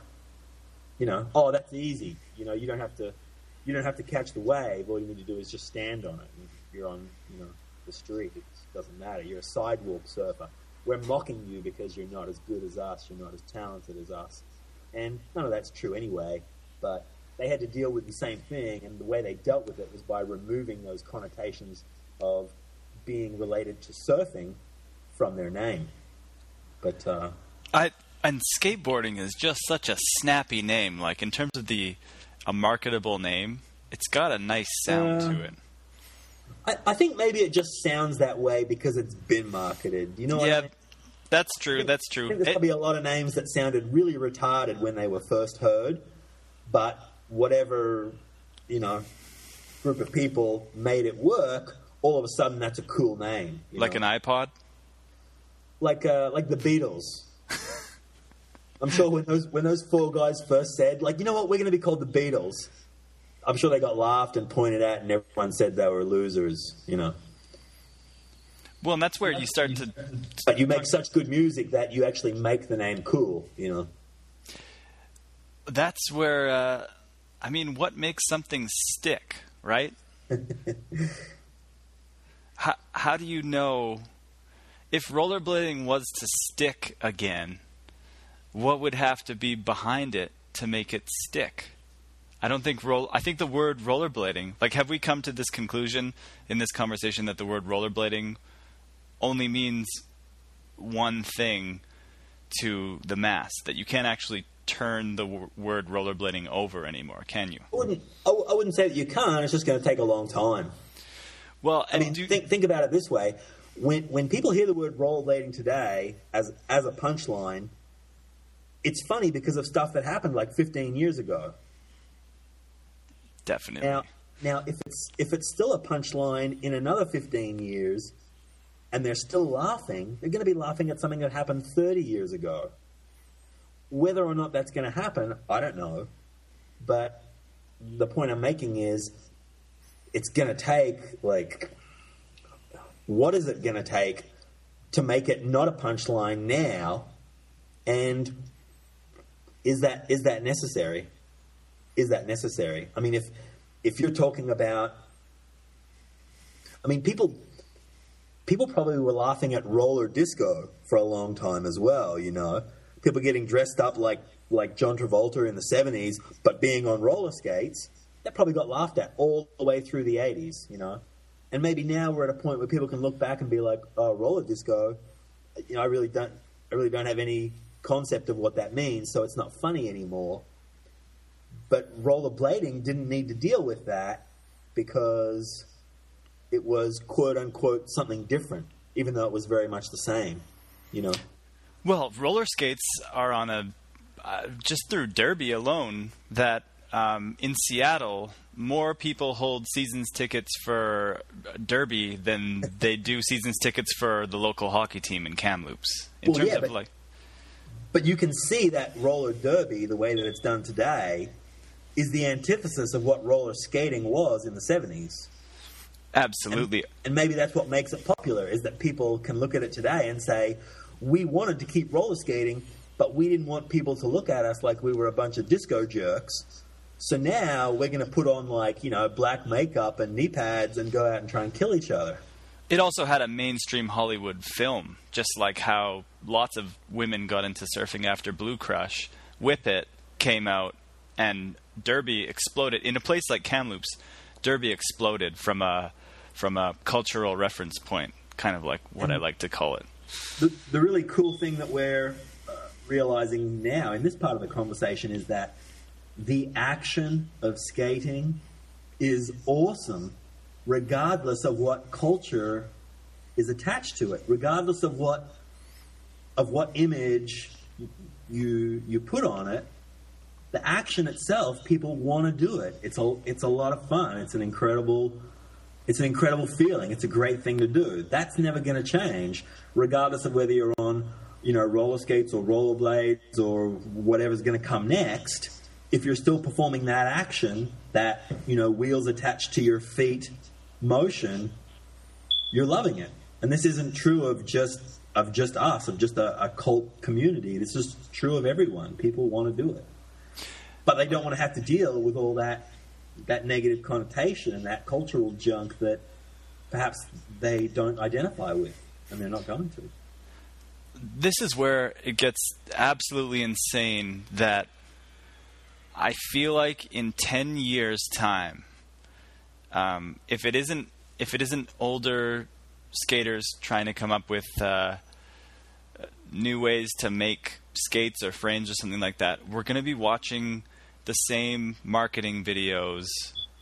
You know, oh, that's easy. You know, you don't have to you don't have to catch the wave. All you need to do is just stand on it. You're on, you know, the street. It doesn't matter. You're a sidewalk surfer. We're mocking you because you're not as good as us. You're not as talented as us. And none of that's true anyway. But they had to deal with the same thing, and the way they dealt with it was by removing those connotations of being related to surfing from their name. But uh, I and skateboarding is just such a snappy name. Like in terms of the a marketable name, it's got a nice sound Uh, to it. I, I think maybe it just sounds that way because it's been marketed. You know what I Yeah, mean? that's true. That's true. think there's It- probably a lot of names that sounded really retarded when they were first heard, but whatever you know group of people made it work, all of a sudden that's a cool name. you like know? an iPod. like uh, like the Beatles. I'm sure when those when those four guys first said, like, you know what, we're going to be called the Beatles. I'm sure they got laughed and pointed at, and everyone said they were losers. You know, Well, and that's where you start to. but you make such good music that you actually make the name cool. You know. That's where. Uh, I mean, what makes something stick, right? how how do you know if rollerblading was to stick again? What would have to be behind it to make it stick? I don't think roll. I think the word rollerblading. Like, have we come to this conclusion in this conversation that the word rollerblading only means one thing to the mass? That you can't actually turn the w- word rollerblading over anymore, can you? I wouldn't, I, w- I wouldn't say that you can't. It's just going to take a long time. Well, I mean, do, think think about it this way: when when people hear the word rollerblading today as as a punchline, it's funny because of stuff that happened like 15 years ago. Definitely. Now, now if it's if it's still a punchline in another 15 years, and they're still laughing, they're going to be laughing at something that happened 30 years ago. Whether or not that's going to happen, I don't know. But the point I'm making is, it's going to take like, what is it going to take to make it not a punchline now, and is that is that necessary? Is that necessary? I mean, if if you're talking about, I mean, people people probably were laughing at roller disco for a long time as well. You know, people getting dressed up like like John Travolta in the '70s, but being on roller skates. That probably got laughed at all the way through the '80s. You know, and maybe now we're at a point where people can look back and be like, "Oh, roller disco." You know, I really don't. I really don't have any concept of what that means, so it's not funny anymore. But rollerblading didn't need to deal with that because it was quote unquote something different, even though it was very much the same. You know. Well, roller skates are on a uh, just through Derby alone that um, in Seattle more people hold seasons tickets for Derby than they do seasons tickets for the local hockey team in Kamloops. In well, terms yeah, of but, like, but you can see that roller derby, the way that it's done today, is the antithesis of what roller skating was in the seventies. Absolutely. And, and maybe that's what makes it popular is that people can look at it today and say, we wanted to keep roller skating, but we didn't want people to look at us like we were a bunch of disco jerks. So now we're going to put on like, you know, black makeup and knee pads and go out and try and kill each other. It also had a mainstream Hollywood film, just like how lots of women got into surfing after Blue Crush. Whip It came out and Derby exploded in a place like Kamloops. Derby exploded from a from a cultural reference point, kind of like what I like to call it. The, the really cool thing that we're uh, realizing now in this part of the conversation is that the action of skating is awesome, regardless of what culture is attached to it, regardless of what of what image you you put on it. The action itself, people want to do it. It's a it's a lot of fun. It's an incredible it's an incredible feeling. It's a great thing to do. That's never going to change, regardless of whether you're on, you know, roller skates or rollerblades or whatever's going to come next. If you're still performing that action, that you know, wheels attached to your feet motion, you're loving it. And this isn't true of just of just us, of just a, a cult community. This is true of everyone. People want to do it, but they don't want to have to deal with all that that negative connotation and that cultural junk that perhaps they don't identify with and they're not going to. This is where it gets absolutely insane that I feel like in 10 years time um, if it isn't if it isn't older skaters trying to come up with uh, new ways to make skates or frames or something like that, we're going to be watching the same marketing videos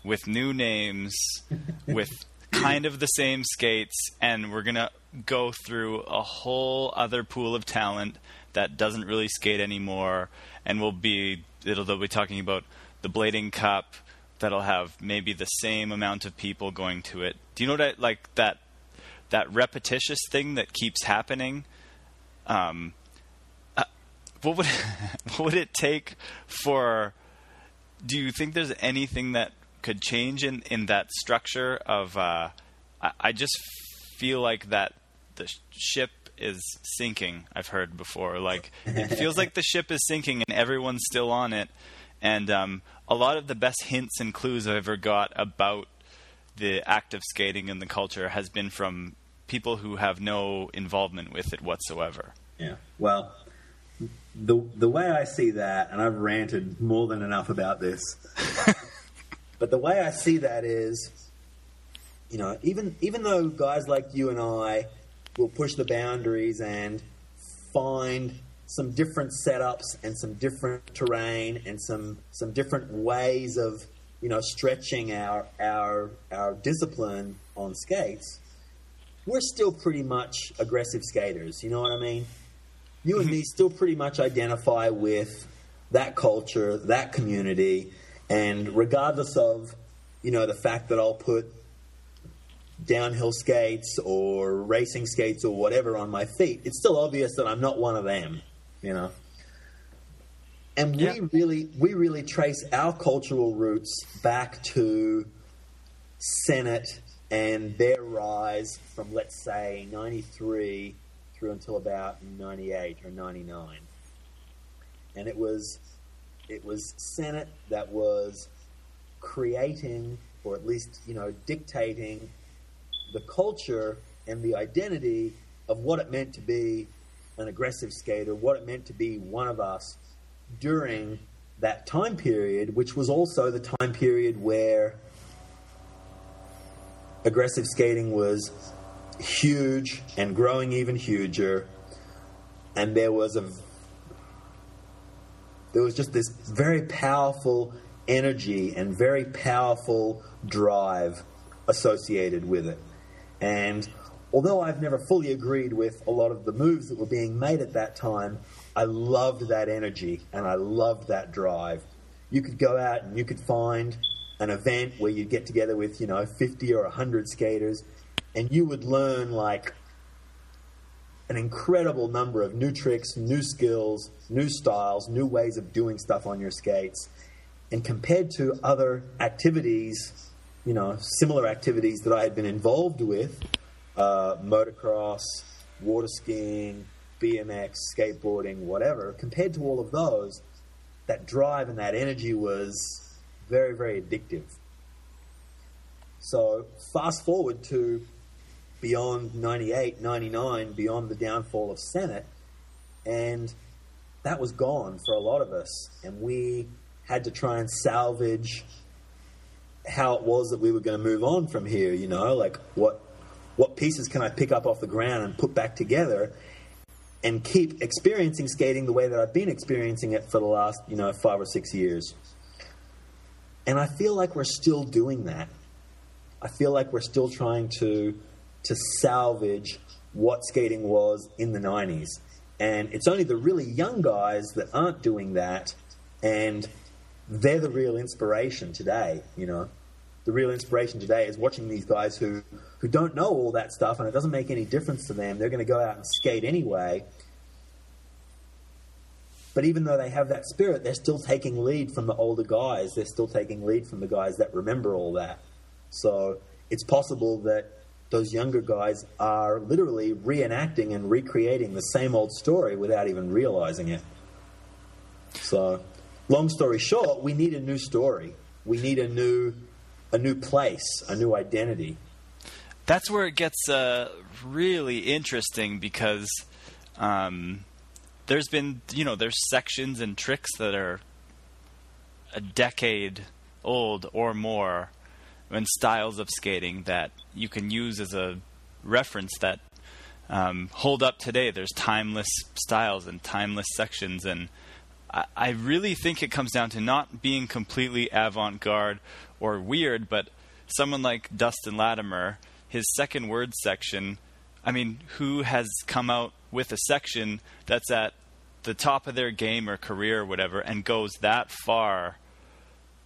with new names, with kind of the same skates, and we're gonna go through a whole other pool of talent that doesn't really skate anymore, and we'll be it'll they'll be talking about the blading cup that'll have maybe the same amount of people going to it. Do you know that like that that repetitious thing that keeps happening? Um, uh, what would what would it take for do you think there's anything that could change in, in that structure of uh, I, I, just feel like that the ship is sinking i've heard before. Like it feels like the ship is sinking and everyone's still on it. And um, a lot of the best hints and clues i've ever got about the act of skating and the culture has been from people who have no involvement with it whatsoever. Yeah. Well the the way I see that, and I've ranted more than enough about this, but the way I see that is, you know, even even though guys like you and I will push the boundaries and find some different setups and some different terrain and some some different ways of you know stretching our our our discipline on skates, we're still pretty much aggressive skaters. You know what I mean? You and mm-hmm. me still pretty much identify with that culture, that community, and regardless of you know the fact that I'll put downhill skates or racing skates or whatever on my feet, it's still obvious that I'm not one of them, you know. And we really we really trace our cultural roots back to Senate and their rise from let's say 93 through until about 98 or 99. And it was It was Senate that was creating, or at least you know, dictating the culture and the identity of what it meant to be an aggressive skater, what it meant to be one of us during that time period, which was also the time period where aggressive skating was huge and growing even huger, and there was a there was just this very powerful energy and very powerful drive associated with it. And although I've never fully agreed with a lot of the moves that were being made at that time, I loved that energy and I loved that drive. You could go out and you could find an event where you'd get together with, you know, 50 or 100 skaters and you would learn like an incredible number of new tricks, new skills, new styles, new ways of doing stuff on your skates. And compared to other activities, you know, similar activities that I had been involved with, uh, motocross, water skiing, BMX, skateboarding, whatever, compared to all of those, that drive and that energy was very, very addictive. So, fast forward to beyond 98, 99, beyond the downfall of Senate, and that was gone for a lot of us. And we had to try and salvage how it was that we were going to move on from here, you know, like what what pieces can I pick up off the ground and put back together and keep experiencing skating the way that I've been experiencing it for the last, you know, five or six years. And I feel like we're still doing that. I feel like we're still trying to to salvage what skating was in the 90s. And it's only the really young guys that aren't doing that and they're the real inspiration today, you know. The real inspiration today is watching these guys who, who don't know all that stuff and it doesn't make any difference to them. They're going to go out and skate anyway. But even though they have that spirit, they're still taking lead from the older guys. They're still taking lead from the guys that remember all that. So it's possible that those younger guys are literally reenacting and recreating the same old story without even realizing it. So, long story short, we need a new story. We need a new a new place, a new identity. That's where it gets uh, really interesting because um, there's been, you know, there's sections and tricks that are a decade old or more, and styles of skating that you can use as a reference that um, hold up today. There's timeless styles and timeless sections, and I, I really think it comes down to not being completely avant-garde or weird, but someone like Dustin Latimer, his second word section. I mean, who has come out with a section that's at the top of their game or career or whatever and goes that far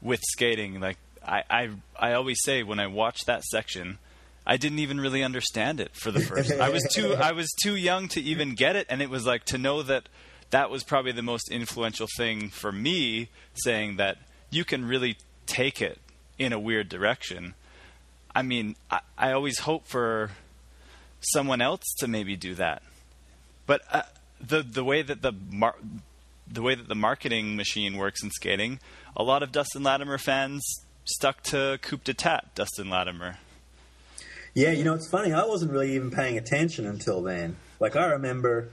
with skating? Like I, I, I always say when I watch that section, I didn't even really understand it for the first. I was too I was too young to even get it, and it was like to know that that was probably the most influential thing for me, saying that you can really take it in a weird direction. I mean, I, I always hope for someone else to maybe do that, but uh, the the way that the mar- the way that the marketing machine works in skating, a lot of Dustin Latimer fans stuck to Coup d'etat Dustin Latimer. Yeah, you know it's funny. I wasn't really even paying attention until then. Like I remember,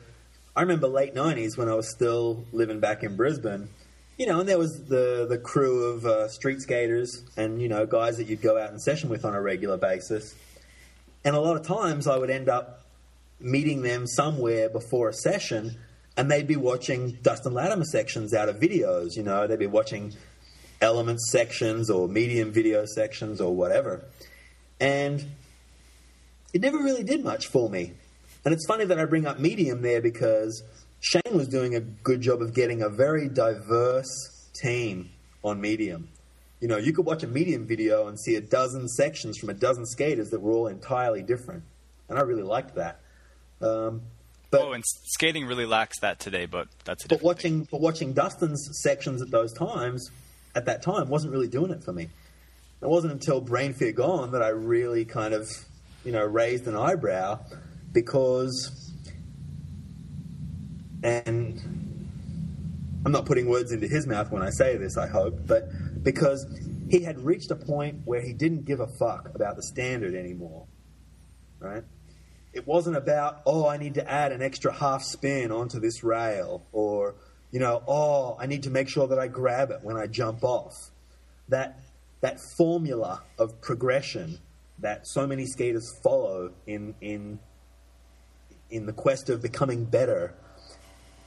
I remember late '90s when I was still living back in Brisbane you know, and there was the the crew of uh, street skaters and you know guys that you'd go out and session with on a regular basis. And a lot of times, I would end up meeting them somewhere before a session, and they'd be watching Dustin Latimer sections out of videos. You know, they'd be watching Elements sections or medium video sections or whatever, and it never really did much for me. And it's funny that I bring up medium there because Shane was doing a good job of getting a very diverse team on Medium. You know, you could watch a Medium video and see a dozen sections from a dozen skaters that were all entirely different, and I really liked that. Um, but, oh, and skating really lacks that today, but that's. but watching, thing. but watching Dustin's sections at those times, at that time, wasn't really doing it for me. It wasn't until Brain Fear Gone that I really kind of, you know, raised an eyebrow because and I'm not putting words into his mouth when I say this, I hope, but because he had reached a point where he didn't give a fuck about the standard anymore. Right? It wasn't about, oh, I need to add an extra half spin onto this rail, or, you know, oh, I need to make sure that I grab it when I jump off. That, that formula of progression that so many skaters follow in, in, in the quest of becoming better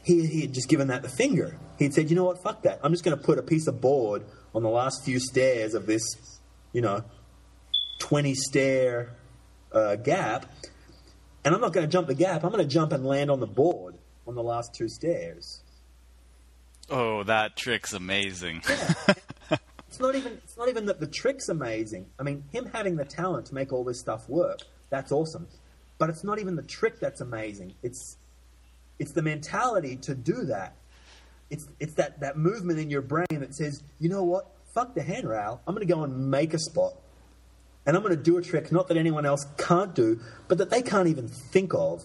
he, he had just given that the finger. He'd said, you know what, fuck that. I'm just going to put a piece of board on the last few stairs of this, you know, 20 stair uh, gap, and I'm not going to jump the gap. I'm going to jump and land on the board on the last two stairs. Oh, that trick's amazing. Yeah. it's not even it's not even that the trick's amazing. I mean, him having the talent to make all this stuff work, that's awesome. But it's not even the trick that's amazing. It's it's the mentality to do that. It's it's that, that movement in your brain that says, you know what, fuck the handrail. I'm going to go and make a spot, and I'm going to do a trick not that anyone else can't do, but that they can't even think of.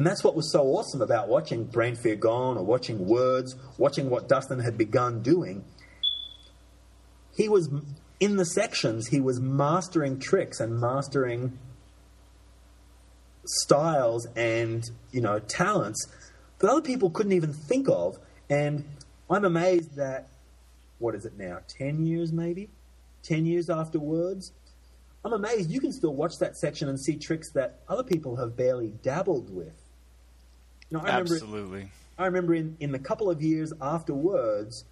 And that's what was so awesome about watching Brain Fear Gone or watching Words, watching what Dustin had begun doing. He was in the sections. He was mastering tricks and mastering styles and you know talents that other people couldn't even think of. And I'm amazed that what is it now? Ten years, maybe ten years afterwards. I'm amazed you can still watch that section and see tricks that other people have barely dabbled with. I Absolutely. Remember, I remember in, in the couple of years afterwards,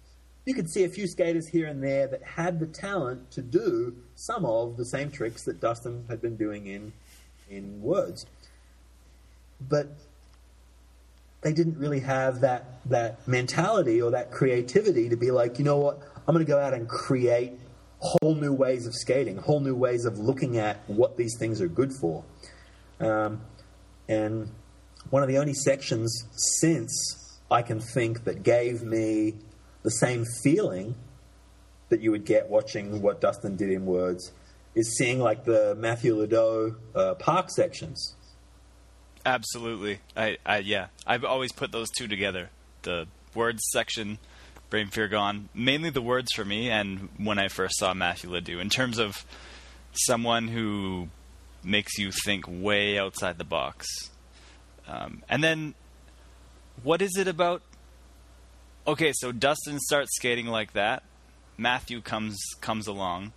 you could see a few skaters here and there that had the talent to do some of the same tricks that Dustin had been doing in in Words but they didn't really have that that mentality or that creativity to be like, you know what, I'm going to go out and create whole new ways of skating, whole new ways of looking at what these things are good for. Um, and one of the only sections since I can think that gave me the same feeling that you would get watching what Dustin did in Words is seeing like the Matthew Ledoux uh, park sections Absolutely. I, I yeah. I've always put those two together. The words section, Brain Fear Gone. Mainly the words for me, and when I first saw Matthew Ledoux, in terms of someone who makes you think way outside the box. Um, and then, what is it about? Okay, so Dustin starts skating like that. Matthew comes comes along.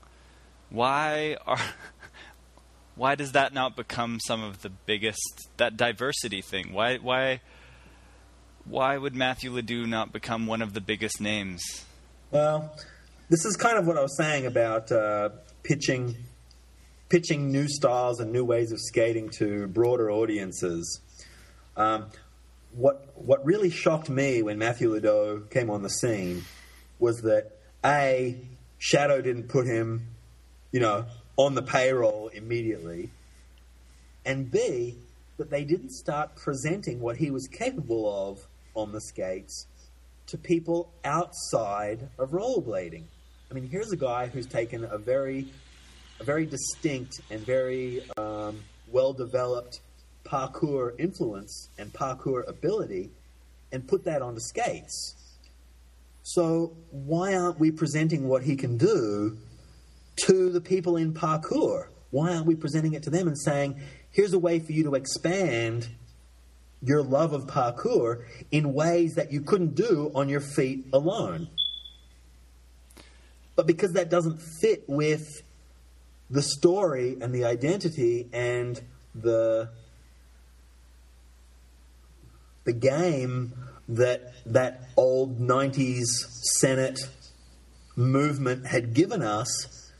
Why are why does that not become some of the biggest that diversity thing? Why why why would Matthew Ledoux not become one of the biggest names? Well, this is kind of what I was saying about uh, pitching pitching new styles and new ways of skating to broader audiences. Um, what what really shocked me when Matthew Ledoux came on the scene was that a Shadow didn't put him, you know, on the payroll immediately, and B, that they didn't start presenting what he was capable of on the skates to people outside of rollerblading. I mean, here's a guy who's taken a very, a very distinct and very um, well developed parkour influence and parkour ability and put that onto skates. So, why aren't we presenting what he can do to the people in parkour? Why aren't we presenting it to them and saying, here's a way for you to expand your love of parkour in ways that you couldn't do on your feet alone? But because that doesn't fit with the story and the identity and the the game that that old 90s Senate movement had given us,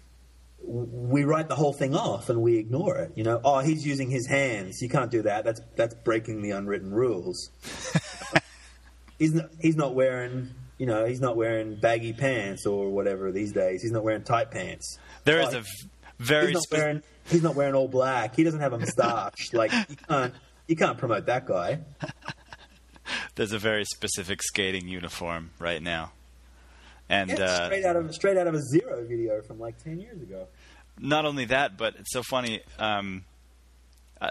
we write the whole thing off and we ignore it. You know, oh, he's using his hands. You can't do that. That's that's breaking the unwritten rules. he's not, he's not wearing you know he's not wearing baggy pants or whatever these days. He's not wearing tight pants. There oh, is a very he's not, spe- wearing, he's not wearing all black. He doesn't have a moustache. like you can't you can't promote that guy. There's a very specific skating uniform right now. And yeah, uh, straight out of straight out of a zero video from like ten years ago. Not only that, but it's so funny. Um, uh,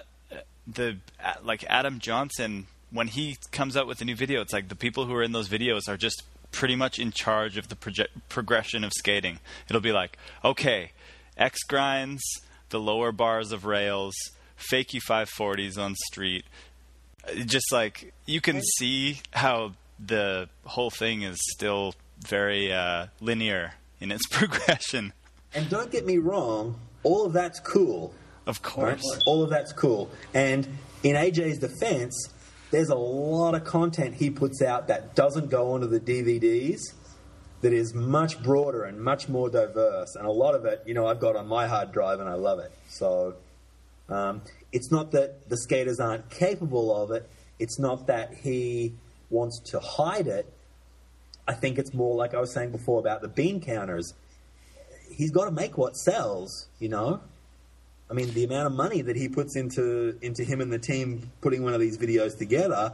the uh, like Adam Johnson when he comes out with a new video, it's like the people who are in those videos are just pretty much in charge of the proje- progression of skating. It'll be like, okay, X grinds, the lower bars of rails, fakie 540s on street. Just like you can see how the whole thing is still very uh, linear in its progression. And don't get me wrong, all of that's cool. Of Right? course. All of that's cool. And in AJ's defense, there's a lot of content he puts out that doesn't go onto the DVDs that is much broader and much more diverse. And a lot of it, you know, I've got on my hard drive and I love it. So um, it's not that the skaters aren't capable of it, it's not that he wants to hide it. I think it's more like I was saying before about the bean counters. He's got to make what sells, you know? I mean, the amount of money that he puts into into him and the team putting one of these videos together,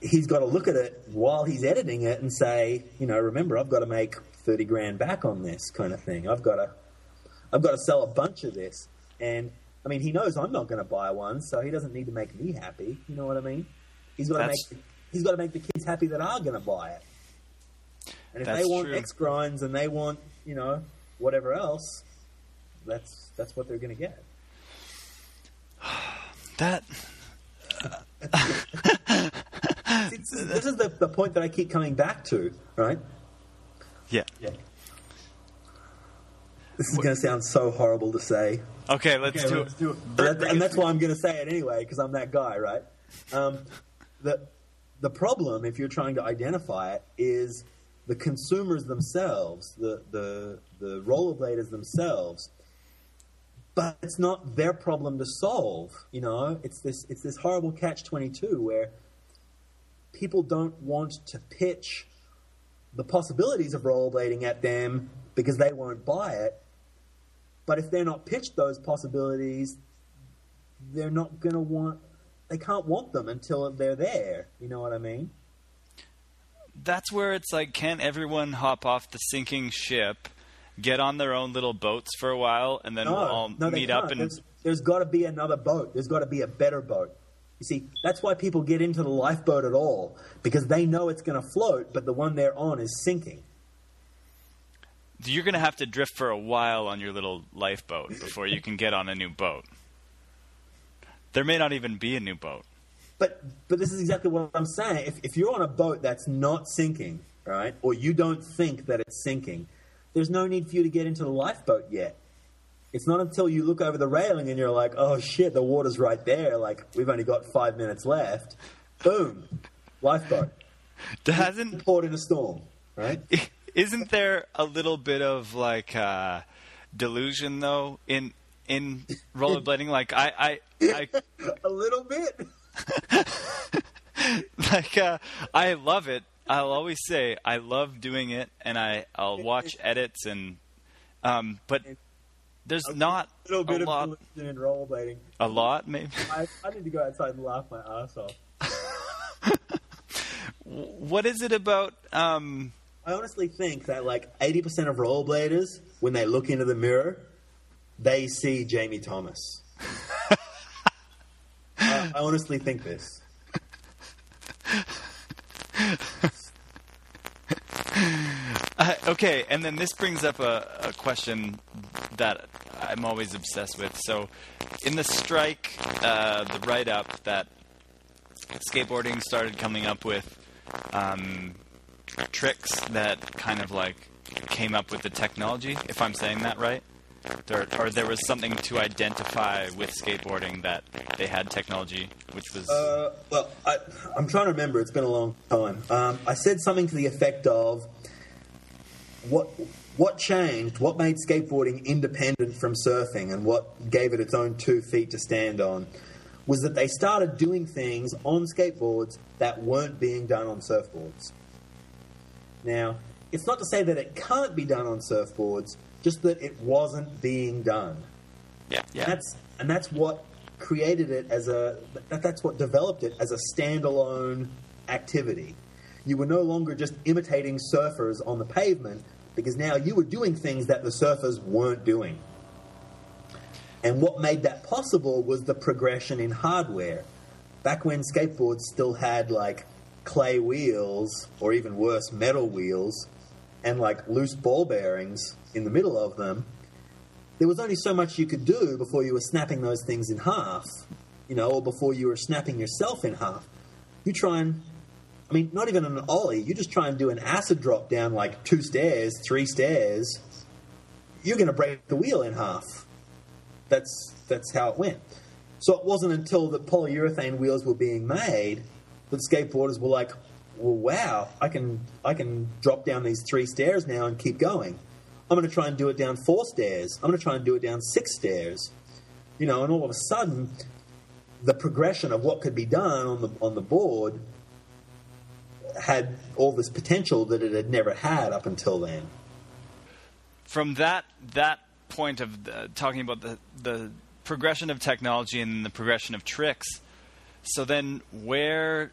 he's got to look at it while he's editing it and say, you know, remember, I've got to make thirty grand back on this kind of thing. I've got to, I've got to sell a bunch of this, and I mean, he knows I'm not going to buy one, so he doesn't need to make me happy. You know what I mean? He's got to make he's got to make the kids happy that are going to buy it. And if they want true. X grinds and they want, you know, whatever else, that's that's what they're going to get. That this is the, the point that I keep coming back to, right? yeah. Yeah. This is going to sound so horrible to say, Okay, let's do it. But that- and that's why I'm going to say it anyway because I'm that guy, right? Um, the the problem, if you're trying to identify it, is the consumers themselves, the the the rollerbladers themselves. But it's not their problem to solve. You know, it's this it's this horrible catch twenty two where people don't want to pitch the possibilities of rollerblading at them because they won't buy it. But if they're not pitched those possibilities, they're not going to want. They can't want them until they're there. You know what I mean? That's where it's like, can't everyone hop off the sinking ship, get on their own little boats for a while, and then No, we'll all no, meet up and There's, there's got to be another boat. There's got to be a better boat. You see, that's why people get into the lifeboat at all because they know it's going to float, but the one they're on is sinking. You're going to have to drift for a while on your little lifeboat before you can get on a new boat. There may not even be a new boat. But but this is exactly what I'm saying. If, if you're on a boat that's not sinking, right, or you don't think that it's sinking, there's no need for you to get into the lifeboat yet. It's not until you look over the railing and you're like, oh shit, the water's right there. Like we've only got five minutes left. Boom, lifeboat. Hasn't Port in a storm, right? isn't there a little bit of like uh, delusion though in in rollerblading? Like I I, I a little bit. like uh, I love it. I'll always say I love doing it, and I I'll watch edits and um, but there's not A little bit a of lot. delusion in rollerblading. A lot, maybe. I, I need to go outside and laugh my ass off. What is it about? Um, I honestly think that like 80% of rollerbladers, when they look into the mirror, they see Jamie Thomas. I, I honestly think this. Uh, okay, and then this brings up a, a question that I'm always obsessed with. So, in the strike, uh, the write up that skateboarding started coming up with um, tricks that kind of like came up with the technology, if I'm saying that right. There, or there was something to identify with skateboarding that they had technology, which was Uh, well, I, I'm trying to remember. It's been a long time. Um, I said something to the effect of what what changed, what made skateboarding independent from surfing, and what gave it its own two feet to stand on, was that they started doing things on skateboards that weren't being done on surfboards. Now, it's not to say that it can't be done on surfboards, just that it wasn't being done. yeah, yeah. And that's and that's what created it as a that, that's what developed it as a standalone activity. You were no longer just imitating surfers on the pavement because now you were doing things that the surfers weren't doing. And what made that possible was the progression in hardware. Back when skateboards still had like clay wheels, or even worse, metal wheels, and like loose ball bearings in the middle of them, there was only so much you could do before you were snapping those things in half, you know, or before you were snapping yourself in half. You try and, I mean, not even an ollie, you just try and do an acid drop down like two stairs, three stairs, you're going to break the wheel in half. That's, that's how it went. So it wasn't until the polyurethane wheels were being made that skateboarders were like, well, wow, I can, I can drop down these three stairs now and keep going. I'm going to try and do it down four stairs. I'm going to try and do it down six stairs. You know, and all of a sudden, the progression of what could be done on the on the board had all this potential that it had never had up until then. From that that point of uh, talking about the the progression of technology and the progression of tricks, so then where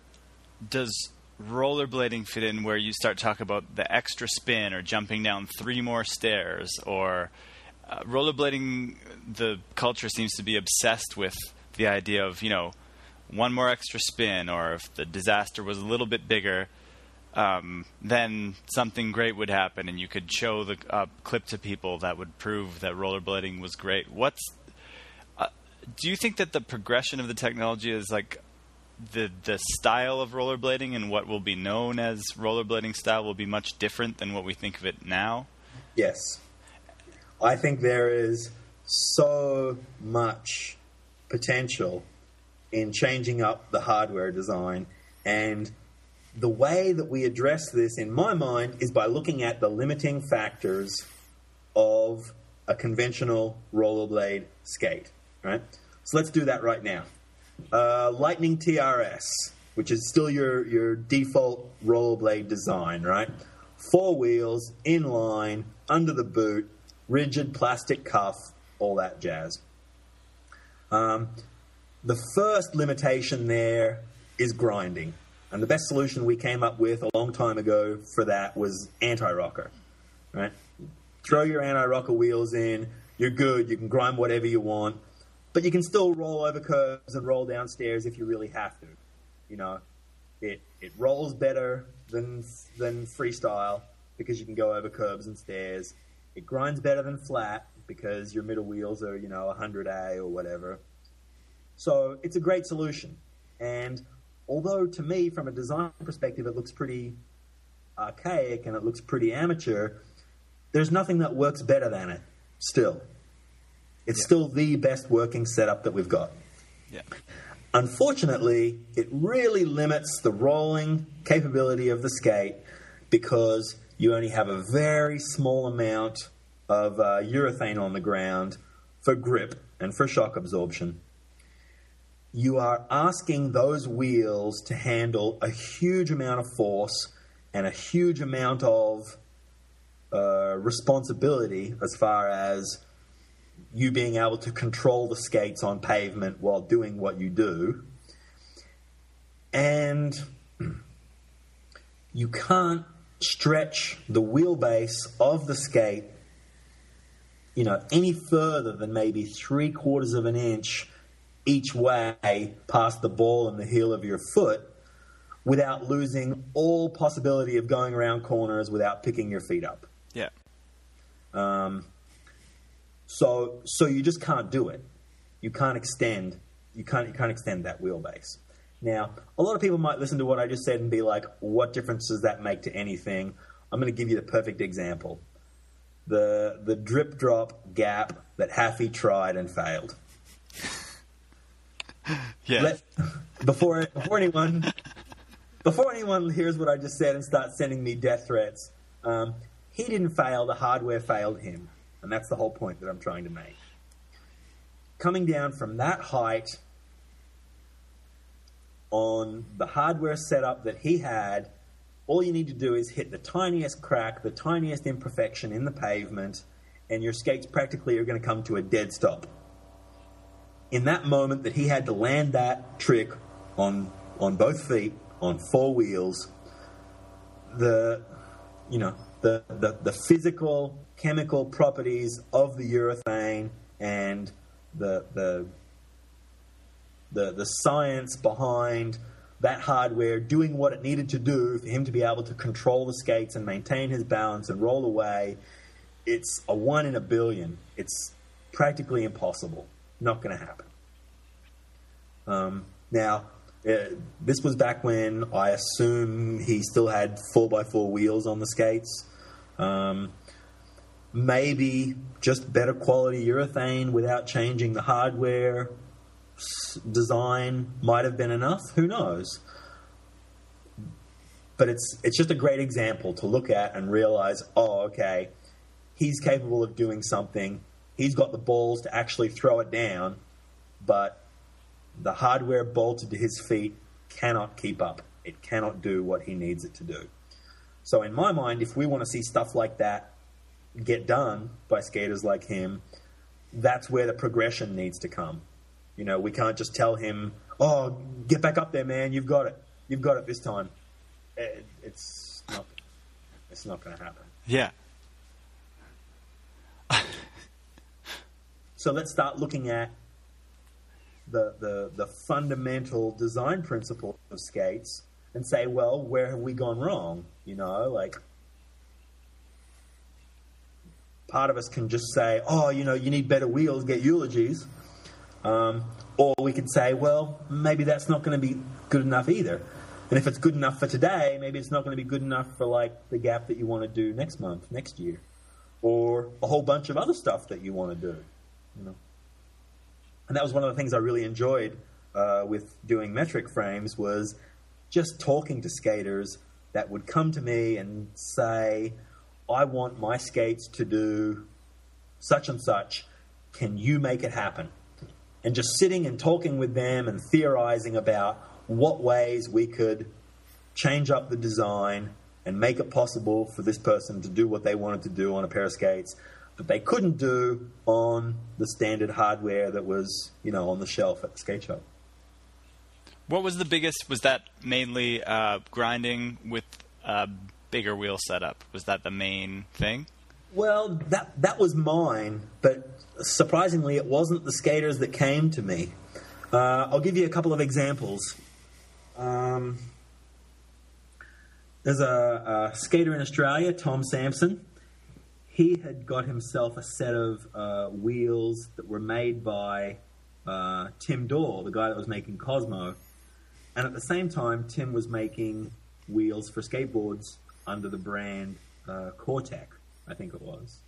does rollerblading fit in where you start talking about the extra spin or jumping down three more stairs or uh, rollerblading the culture seems to be obsessed with the idea of you know one more extra spin or if the disaster was a little bit bigger um, then something great would happen and you could show the uh, clip to people that would prove that rollerblading was great. What's uh, do you think that the progression of the technology is like the the style of rollerblading and what will be known as rollerblading style will be much different than what we think of it now? Yes. I think there is so much potential in changing up the hardware design and the way that we address this in my mind is by looking at the limiting factors of a conventional rollerblade skate, right? So let's do that right now uh, Lightning TRS, which is still your, your default rollerblade design, right? Four wheels, inline, under the boot, rigid plastic cuff, all that jazz. Um, the first limitation there is grinding. And the best solution we came up with a long time ago for that was anti rocker. Right? Throw your anti rocker wheels in, you're good, you can grind whatever you want but you can still roll over curves and roll downstairs if you really have to. You know, it it rolls better than than freestyle because you can go over curbs and stairs. It grinds better than flat because your middle wheels are you know 100A or whatever. So it's a great solution. And although to me, from a design perspective, it looks pretty archaic and it looks pretty amateur, there's nothing that works better than it still. It's yeah. still the best working setup that we've got. Yeah. Unfortunately, it really limits the rolling capability of the skate because you only have a very small amount of uh, urethane on the ground for grip and for shock absorption. You are asking those wheels to handle a huge amount of force and a huge amount of uh, responsibility as far as you being able to control the skates on pavement while doing what you do. And you can't stretch the wheelbase of the skate, you know, any further than maybe three quarters of an inch each way past the ball and the heel of your foot without losing all possibility of going around corners without picking your feet up. Yeah. Um, so so you just can't do it. You can't extend you can't you can't extend that wheelbase. Now, a lot of people might listen to what I just said and be like, "What difference does that make to anything?" I'm going to give you the perfect example. The the drip drop gap that Haffey tried and failed. yeah. Let, before before anyone before anyone hears what I just said and starts sending me death threats, um, he didn't fail. The hardware failed him. And that's the whole point that I'm trying to make. Coming down from that height on the hardware setup that he had, all you need to do is hit the tiniest crack, the tiniest imperfection in the pavement, and your skates practically are going to come to a dead stop. In that moment that he had to land that trick on on both feet on four wheels, the you know the, the, the physical chemical properties of the urethane and the, the, the, the science behind that hardware doing what it needed to do for him to be able to control the skates and maintain his balance and roll away, it's a one in a billion. It's practically impossible. Not going to happen. Um, now, uh, this was back when I assume he still had 4x4 wheels on the skates. Um, maybe just better quality urethane without changing the hardware design might have been enough. Who knows? But it's it's just a great example to look at and realize, oh, okay, he's capable of doing something. He's got the balls to actually throw it down, but the hardware bolted to his feet cannot keep up. It cannot do what he needs it to do. So, in my mind, if we want to see stuff like that get done by skaters like him, that's where the progression needs to come. You know, we can't just tell him, "Oh, get back up there, man. You've got it. You've got it this time." It, it's not. It's not going to happen. Yeah. So let's start looking at the, the, the fundamental design principle of skates and say, well, where have we gone wrong? You know, like part of us can just say, oh, you know, you need better wheels, get eulogies. Um, or we could say, well, maybe that's not going to be good enough either. And if it's good enough for today, maybe it's not going to be good enough for like the gap that you want to do next month, next year, or a whole bunch of other stuff that you want to do. You know, and that was one of the things I really enjoyed uh, with doing metric frames was just talking to skaters that would come to me and say, "I want my skates to do such and such. Can you make it happen?" And just sitting and talking with them and theorizing about what ways we could change up the design and make it possible for this person to do what they wanted to do on a pair of skates that they couldn't do on the standard hardware that was, you know, on the shelf at the skate shop. What was the biggest? Was that mainly uh, grinding with a bigger wheel setup? Was that the main thing? Well, that that was mine, but surprisingly, it wasn't the skaters that came to me. Uh, I'll give you a couple of examples. Um, there's a, a skater in Australia, Tom Sampson. He had got himself a set of uh, wheels that were made by uh, Tim Dorr, the guy that was making Cosmo. And at the same time, Tim was making wheels for skateboards under the brand uh, Cortec, I think it was.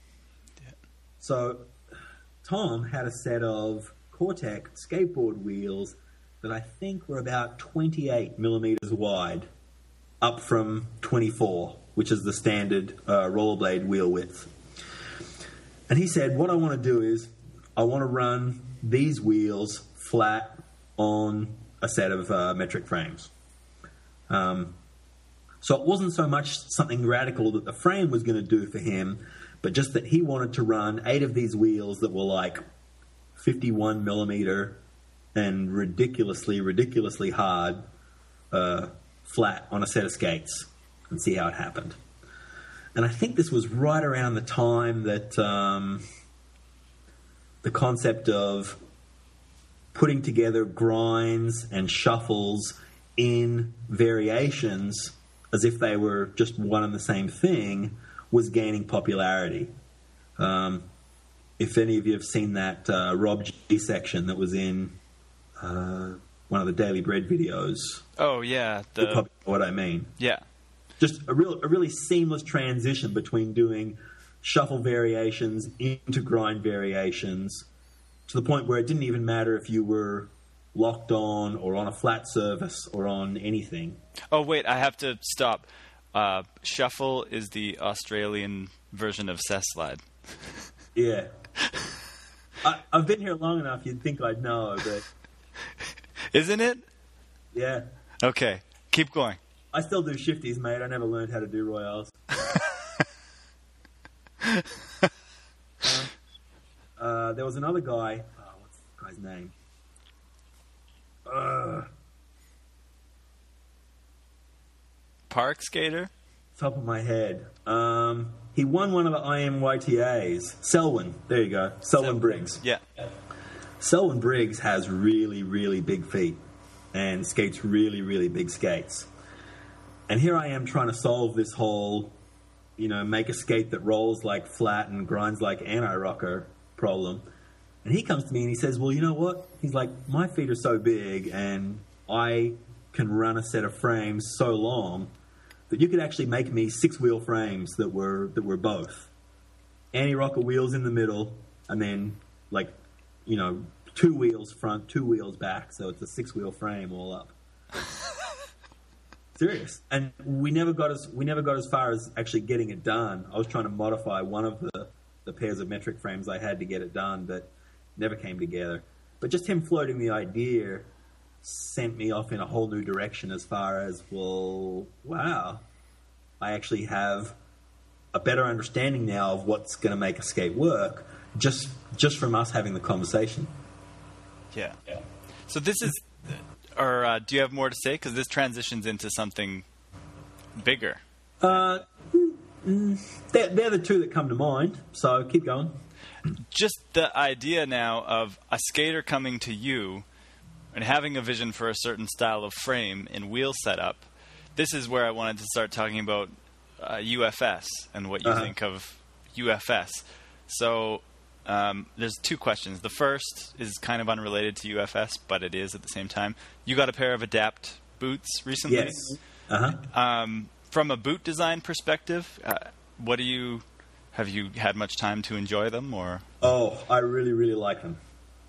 So Tom had a set of Cortec skateboard wheels that I think were about 28 millimeters wide, up from 24, which is the standard uh, rollerblade wheel width. And he said, What I want to do is, I want to run these wheels flat on a set of uh, metric frames. Um, so it wasn't so much something radical that the frame was going to do for him, but just that he wanted to run eight of these wheels that were like 51 millimeter and ridiculously, ridiculously hard uh, flat on a set of skates and see how it happened. And I think this was right around the time that um, the concept of putting together grinds and shuffles in variations as if they were just one and the same thing was gaining popularity. Um, if any of you have seen that uh, Rob G section that was in uh, one of the Daily Bread videos, Oh yeah, the what I mean. yeah. Just a real, a really seamless transition between doing shuffle variations into grind variations to the point where it didn't even matter if you were locked on or on a flat surface or on anything. Oh wait, I have to stop. Uh, Shuffle is the Australian version of Cess Slide. Yeah. I, I've been here long enough, you'd think I'd know, but Isn't it? yeah. Okay, keep going. I still do shifties, mate. I never learned how to do royals. uh, uh, there was another guy. Oh, what's the guy's name? Uh, Park skater. top of my head. Um, he won one of the IMYTAs. Selwyn. There you go. Selwyn Briggs. Yeah. Selwyn Briggs has really, really big feet. and skates really, really big skates. And here I am trying to solve this whole, you know, make a skate that rolls like flat and grinds like anti rocker problem. And he comes to me and he says, Well, you know what? He's like, My feet are so big and I can run a set of frames so long that you could actually make me six wheel frames that were that were both anti rocker wheels in the middle and then like you know two wheels front, two wheels back, so it's a six wheel frame all up. Serious, and we never got as we never got as far as actually getting it done. I was trying to modify one of the the pairs of metric frames I had to get it done, but never came together. But just him floating the idea sent me off in a whole new direction as far as well, wow, I actually have a better understanding now of what's going to make Escape work just just from us having the conversation. Yeah. yeah. So this is, or uh, do you have more to say? Because this transitions into something bigger. Uh, mm, they're, they're the two that come to mind. So keep going. Just the idea now of a skater coming to you and having a vision for a certain style of frame and wheel setup. This is where I wanted to start talking about uh, UFS and what you uh-huh. think of UFS. So um, there's two questions. The first is kind of unrelated to UFS, but it is at the same time. You got a pair of Adapt boots recently. Yes. Uh-huh. Um, from a boot design perspective, uh, what do you have you had much time to enjoy them or? Oh, I really really like them.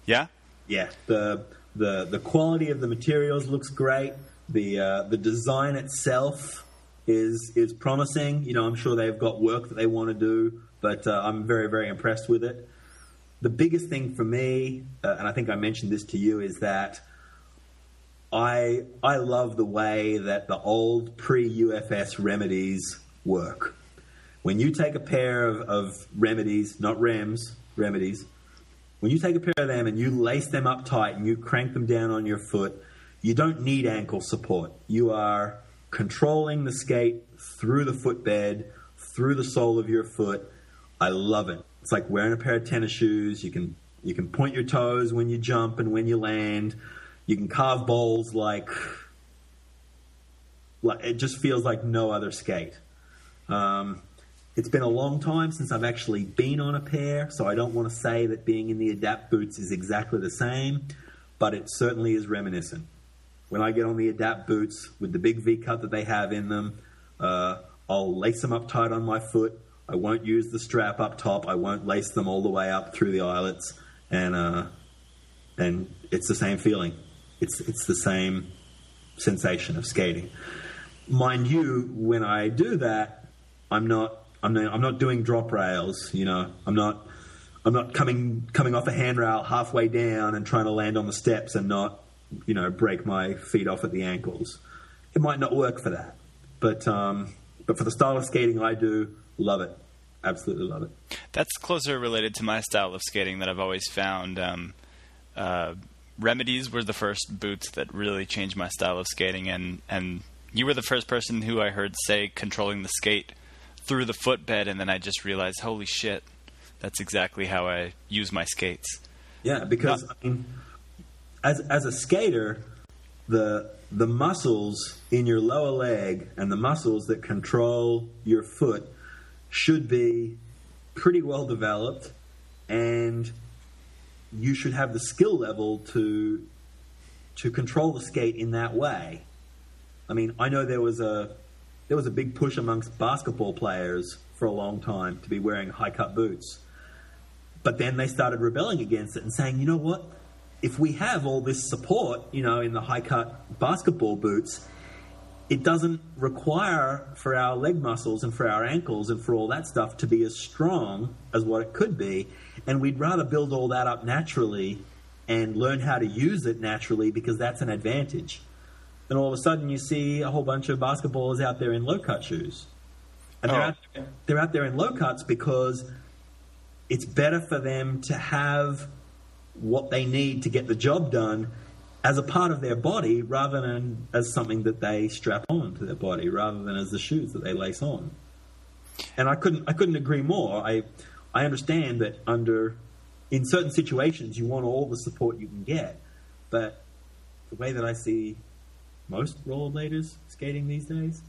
Yeah. Yeah. The the the quality of the materials looks great. The uh, the design itself is is promising. You know, I'm sure they've got work that they want to do, but uh, I'm very very impressed with it the biggest thing for me, uh, and I think I mentioned this to you, is that I I love the way that the old pre UFS remedies work. When you take a pair of, of remedies, not rems, remedies, when you take a pair of them and you lace them up tight and you crank them down on your foot, you don't need ankle support. You are controlling the skate through the footbed, through the sole of your foot. I love it. It's like wearing a pair of tennis shoes. You can you can point your toes when you jump and when you land. You can carve bowls like like it just feels like no other skate. Um, it's been a long time since I've actually been on a pair, so I don't want to say that being in the Adapt boots is exactly the same, but it certainly is reminiscent. When I get on the Adapt boots with the big V cut that they have in them, uh, I'll lace them up tight on my foot. I won't use the strap up top. I won't lace them all the way up through the eyelets, and uh, and it's the same feeling. It's it's the same sensation of skating. Mind you, when I do that, I'm not I'm not, I'm not doing drop rails. You know, I'm not I'm not coming coming off a handrail halfway down and trying to land on the steps and not you know break my feet off at the ankles. It might not work for that, but um, but for the style of skating I do, Love it. Absolutely love it. That's closer related to my style of skating that I've always found. Um, uh, Remedies were the first boots that really changed my style of skating, and, and you were the first person who I heard say controlling the skate through the footbed, and then I just realized, holy shit, that's exactly how I use my skates. Yeah, because Not, I mean, as as a skater, the the muscles in your lower leg and the muscles that control your foot should be pretty well developed, and you should have the skill level to to control the skate in that way. I mean, I know there was a there was a big push amongst basketball players for a long time to be wearing high cut boots. But then they started rebelling against it and saying, you know what? If we have all this support, you know, in the high cut basketball boots, it doesn't require for our leg muscles and for our ankles and for all that stuff to be as strong as what it could be. And we'd rather build all that up naturally and learn how to use it naturally because that's an advantage. Then all of a sudden you see a whole bunch of basketballers out there in low cut shoes. And they're, oh. out, they're out there in low cuts because it's better for them to have what they need to get the job done as a part of their body rather than as something that they strap on to their body rather than as the shoes that they lace on. And I couldn't I couldn't agree more. I I understand that under in certain situations you want all the support you can get, but the way that I see most rollerbladers skating these days,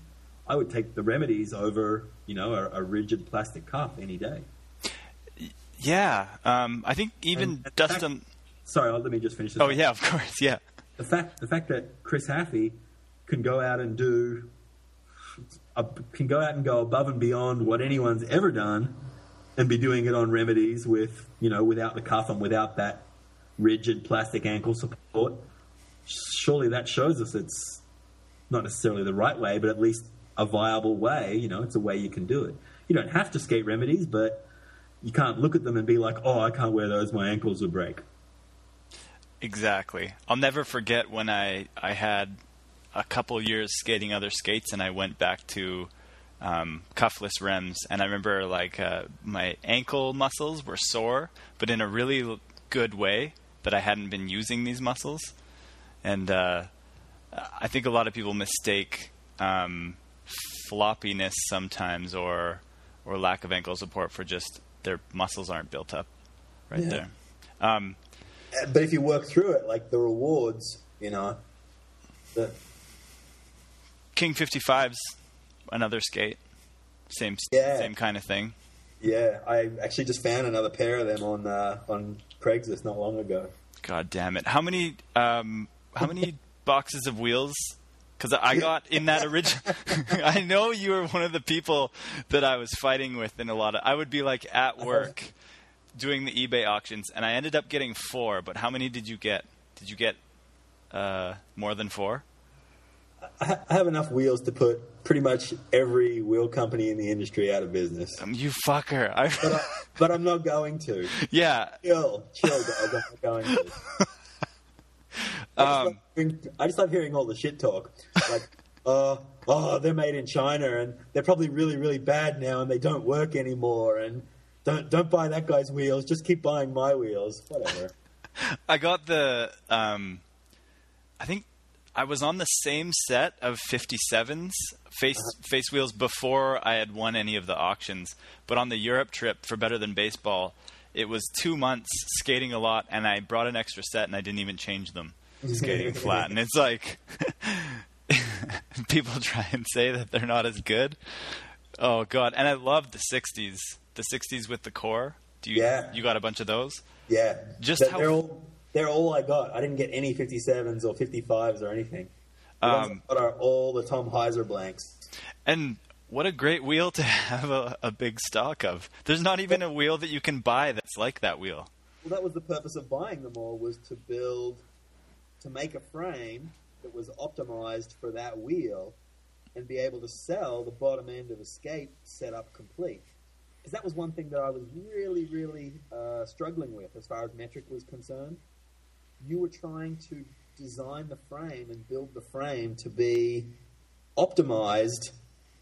I would take the remedies over, you know, a, a rigid plastic cuff any day. Yeah, um, I think even And Dustin. Sorry, let me just finish this. Oh yeah, of course, yeah. the fact the fact that Chris Haffey can go out and do uh, can go out and go above and beyond what anyone's ever done and be doing it on remedies with you know without the cuff and without that rigid plastic ankle support surely that shows us it's not necessarily the right way but at least a viable way you know it's a way you can do it. You don't have to skate remedies but you can't look at them and be like oh i can't wear those. My ankles will break. Exactly. I'll never forget when I I had a couple years skating other skates, and I went back to um, cuffless rims, and I remember like uh, my ankle muscles were sore, but in a really good way that I hadn't been using these muscles, and uh, I think a lot of people mistake um, floppiness sometimes or or lack of ankle support for just their muscles aren't built up right Yeah. there. Um, but if you work through it like the rewards you know the King 55's another skate. Same Yeah. same kind of thing. Yeah, I actually just found another pair of them on uh, on Craigslist not long ago. God damn it. How many um how many boxes of wheels cuz I got in that original I know you were one of the people that I was fighting with in a lot of I would be like at work doing the eBay auctions and I ended up getting 4, but how many did you get? Did you get uh more than 4? I have enough wheels to put pretty much every wheel company in the industry out of business, Um, you fucker. I, but, I, I'm not going to. yeah. Chill, chill, guys. I'm not going to. I just, Um, love hearing, I just love hearing all the shit talk. Like, uh, oh, they're made in China and they're probably really, really bad now and they don't work anymore. And don't don't buy that guy's wheels. Just keep buying my wheels. Whatever. I got the um I think I was on the same set of 57s face face wheels before I had won any of the auctions, but on the Europe trip for Better Than Baseball, it was 2 months skating a lot and I brought an extra set and I didn't even change them skating flat. And it's like people try and say that they're not as good. Oh god, and I love the 60s. The 60s with the core. Do you Yeah. you got a bunch of those? Yeah, Just they're, how- they're all they're all I got. I didn't get any 57s or 55s or anything. The Um, are all the Tom Hyser blanks. And what a great wheel to have a, a big stock of. There's not even a wheel that you can buy that's like that wheel. Well, that was the purpose of buying them all was to build, to make a frame that was optimized for that wheel, and be able to sell the bottom end of Escape set up complete. Because that was one thing that I was really, really uh, struggling with as far as metric was concerned. You were trying to design the frame and build the frame to be optimized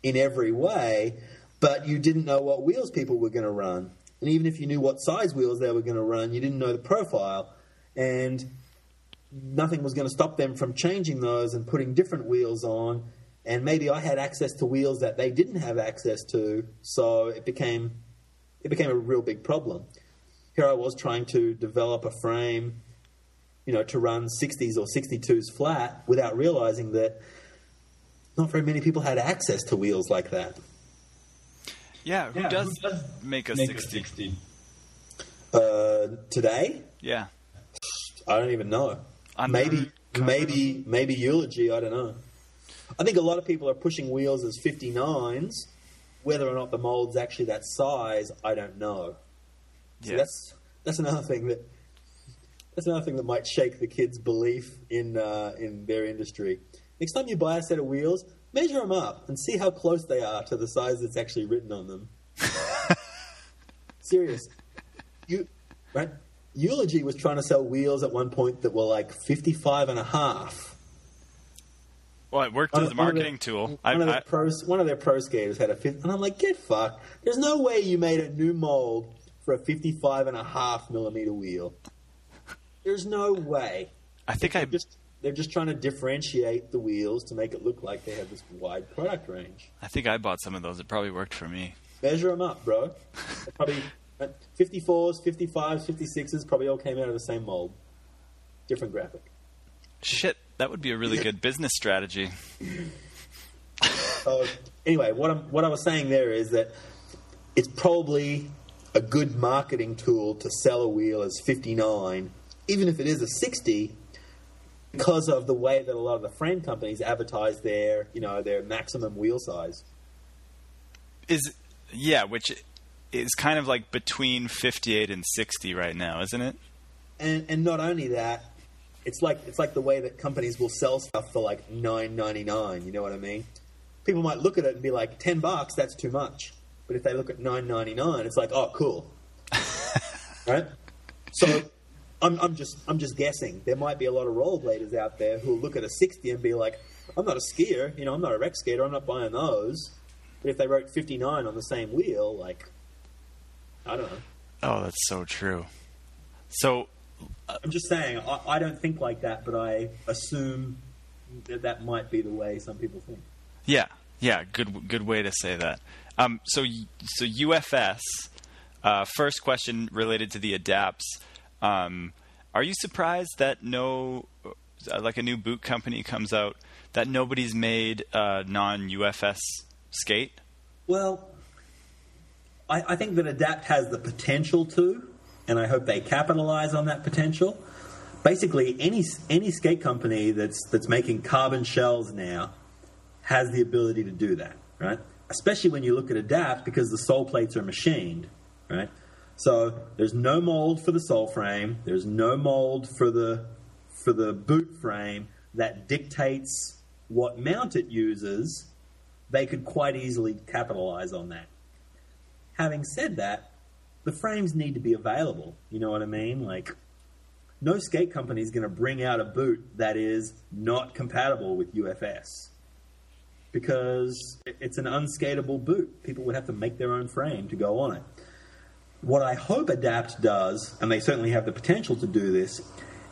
in every way, but you didn't know what wheels people were going to run. And even if you knew what size wheels they were going to run, you didn't know the profile. And nothing was going to stop them from changing those and putting different wheels on. And maybe I had access to wheels that they didn't have access to, so it became it became a real big problem. Here I was trying to develop a frame, you know, to run 60s or 62s flat without realizing that not very many people had access to wheels like that. Yeah, who Yeah, does who does make a Make 60? 60. Uh, today, Yeah. I don't even know. Under- maybe, maybe, maybe eulogy. I don't know. I think a lot of people are pushing wheels as 59s. Whether or not the mold's actually that size, I don't know. So Yeah. that's that's another thing that that's another thing that might shake the kids' belief in uh, in their industry. Next time you buy a set of wheels, measure them up and see how close they are to the size that's actually written on them. Serious. You right? Eulogy was trying to sell wheels at one point that were like 55 and a half. Well, it worked One as a marketing their- tool. One, of I, their I, pro, one of their pro skaters had a 50, and I'm like, get fucked. There's no way you made a new mold for a 55 and a half millimeter wheel. There's no way. I think I just they're just trying to differentiate the wheels to make it look like they have this wide product range. I think I bought some of those. It probably worked for me. Measure them up, bro. Probably uh, 54s, 55s, 56s probably all came out of the same mold. Different graphic. Shit. that would be a really good business strategy. So anyway, what I'm what I was saying there is that it's probably a good marketing tool to sell a wheel as 59, even if it is a 60, because of the way that a lot of the frame companies advertise their you know their maximum wheel size. Is yeah, which is kind of like between 58 and 60 right now, isn't it? And and not only that, it's like it's like the way that companies will sell stuff for like 9.99. You know what I mean? People might look at it and be like, 10 bucks, that's too much. But if they look at 9.99, it's like, oh, cool. right? So I'm, I'm just I'm just guessing. There might be a lot of rollerbladers out there who look at a 60 and be like, I'm not a skier, you know, I'm not a rec skater, I'm not buying those. But if they wrote 59 on the same wheel, like, I don't know. Oh, that's so true. So I'm just saying, I, I don't think like that, but I assume that that might be the way some people think. Yeah, yeah, good good way to say that. Um, so so UFS. Uh, first question related to the adapts. Um, are you surprised that no, uh, like a new boot company comes out that nobody's made a non UFS skate? Well, I, I think that Adapt has the potential to, and I hope they capitalize on that potential. Basically, any any skate company that's that's making carbon shells now has the ability to do that, right? Especially when you look at Adapt because the sole plates are machined, right? So there's no mold for the sole frame. There's no mold for the for the boot frame that dictates what mount it uses. They could quite easily capitalize on that. Having said that, the frames need to be available. You know what I mean? Like, no skate company is going to bring out a boot that is not compatible with UFS because it's an unskatable boot. People would have to make their own frame to go on it. What I hope Adapt does, and they certainly have the potential to do this,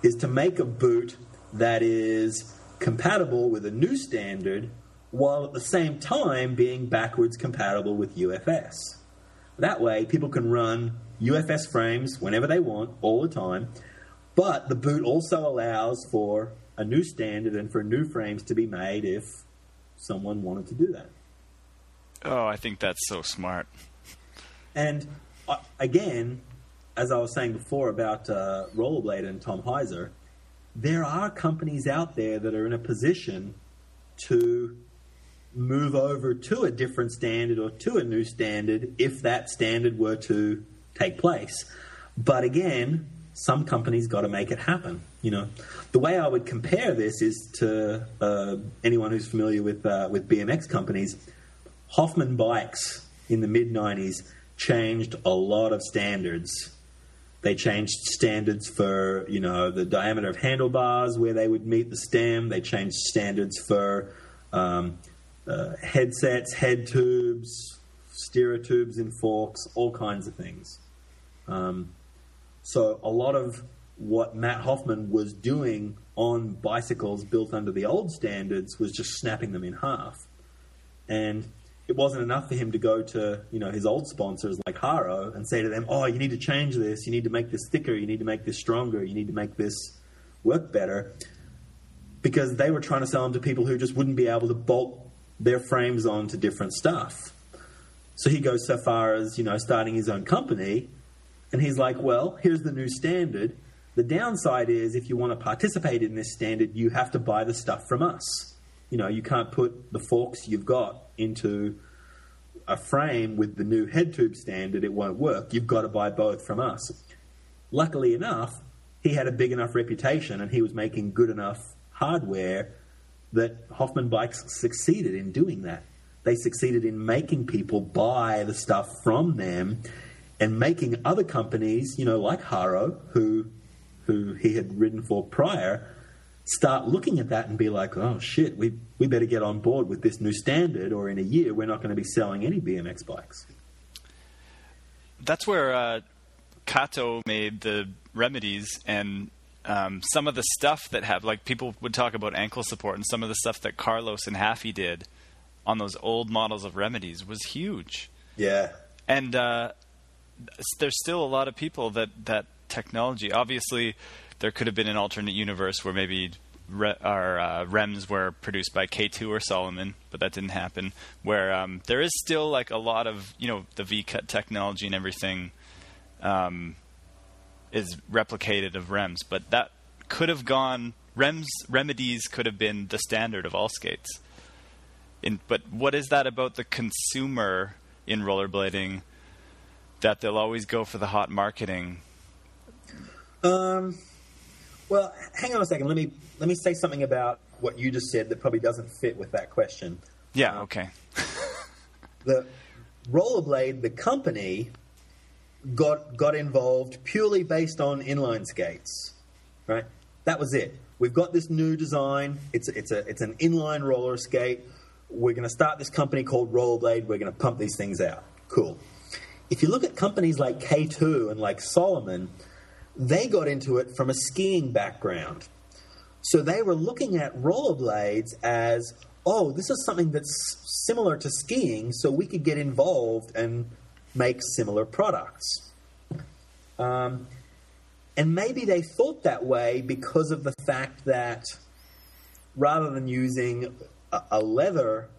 is to make a boot that is compatible with a new standard while at the same time being backwards compatible with UFS. That way, people can run UFS frames whenever they want, all the time, but the boot also allows for a new standard and for new frames to be made if someone wanted to do that. Oh, I think that's so smart. And uh, again, as I was saying before about uh, Rollerblade and Tom Hyser, there are companies out there that are in a position to move over to a different standard or to a new standard if that standard were to take place. But again, some companies got to make it happen. You know, the way I would compare this is to uh, anyone who's familiar with uh, with BMX companies. Hoffman bikes in the mid '90s changed a lot of standards. They changed standards for you know the diameter of handlebars where they would meet the stem. They changed standards for um, uh, headsets, head tubes, steerer tubes in forks, all kinds of things. Um, so a lot of what Matt Hoffman was doing on bicycles built under the old standards was just snapping them in half. And it wasn't enough for him to go to, you know, his old sponsors like Haro and say to them, "Oh, you need to change this. You need to make this thicker. You need to make this stronger. You need to make this work better." Because they were trying to sell them to people who just wouldn't be able to bolt their frames onto different stuff. So he goes so far as, you know, starting his own company and he's like, "Well, here's the new standard the downside is if you want to participate in this standard, you have to buy the stuff from us. You know, you can't put the forks you've got into a frame with the new head tube standard, it won't work. You've got to buy both from us. Luckily enough, he had a big enough reputation and he was making good enough hardware that Hoffman Bikes succeeded in doing that. They succeeded in making people buy the stuff from them and making other companies, you know, like Haro, who who he had ridden for prior, start looking at that and be like, oh shit, we, we better get on board with this new standard, or in a year we're not going to be selling any BMX bikes. That's where uh, Kato made the remedies and um, some of the stuff that have like people would talk about ankle support and some of the stuff that Carlos and Haffey did on those old models of remedies was huge. Yeah, and uh, there's still a lot of people that that technology. Obviously, there could have been an alternate universe where maybe re- our uh, Remz were produced by K2 or Salomon, but that didn't happen. Where um, there is still like a lot of you know the V-cut technology and everything um, is replicated of Remz, but that could have gone. Remz remedies could have been the standard of all skates. In, but what is that about the consumer in rollerblading that they'll always go for the hot marketing? Um, well, hang on a second. Let me let me say something about what you just said that probably doesn't fit with that question. Yeah. Okay. The Rollerblade, the company, got got involved purely based on inline skates, right? That was it. We've got this new design. It's it's a it's an inline roller skate. We're going to start this company called Rollerblade. We're going to pump these things out. Cool. If you look at companies like K2 and like Salomon, they got into it from a skiing background. So they were looking at rollerblades as, oh, this is something that's similar to skiing, so we could get involved and make similar products. Um, and maybe they thought that way because of the fact that rather than using a, a leather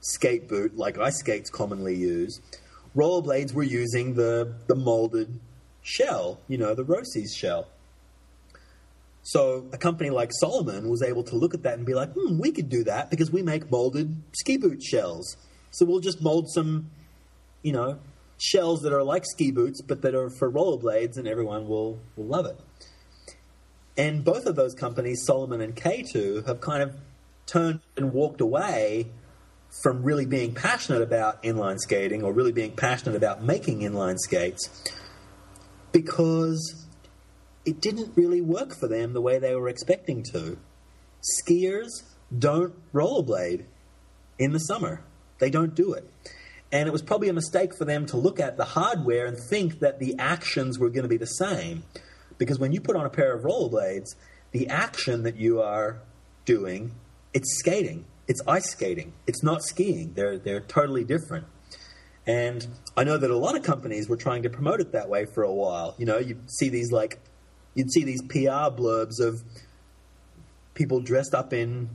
skate boot like ice skates commonly use, rollerblades were using the, the molded shell, you know, the Rosie's shell. So a company like Salomon was able to look at that and be like, hmm, we could do that because we make molded ski boot shells. So we'll just mold some, you know, shells that are like ski boots but that are for rollerblades and everyone will, will love it. And both of those companies, Salomon and K2, have kind of turned and walked away from really being passionate about inline skating or really being passionate about making inline skates because it didn't really work for them the way they were expecting to. Skiers don't rollerblade in the summer, they don't do it. And it was probably a mistake for them to look at the hardware and think that the actions were going to be the same. Because when you put on a pair of rollerblades, the action that you are doing, it's skating. It's ice skating. It's not skiing. They're, they're totally different. And I know that a lot of companies were trying to promote it that way for a while. You know, you see these like, you'd see these PR blurbs of people dressed up in,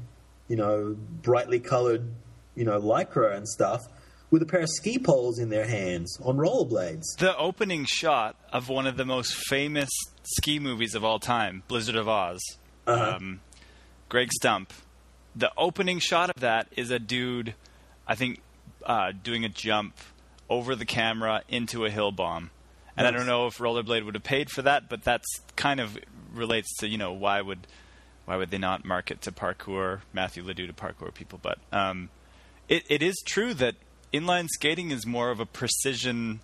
you know, brightly colored, you know, lycra and stuff with a pair of ski poles in their hands on rollerblades. The opening shot of one of the most famous ski movies of all time, Blizzard of Aahhh's, Uh-huh. um, Greg Stump. The opening shot of that is a dude, I think, uh, doing a jump over the camera into a hill bomb. And I don't know if Rollerblade would have paid for that, but that's kind of relates to you know why would why would they not market to parkour Matthew Ledoux to parkour people? But um, it it is true that inline skating is more of a precision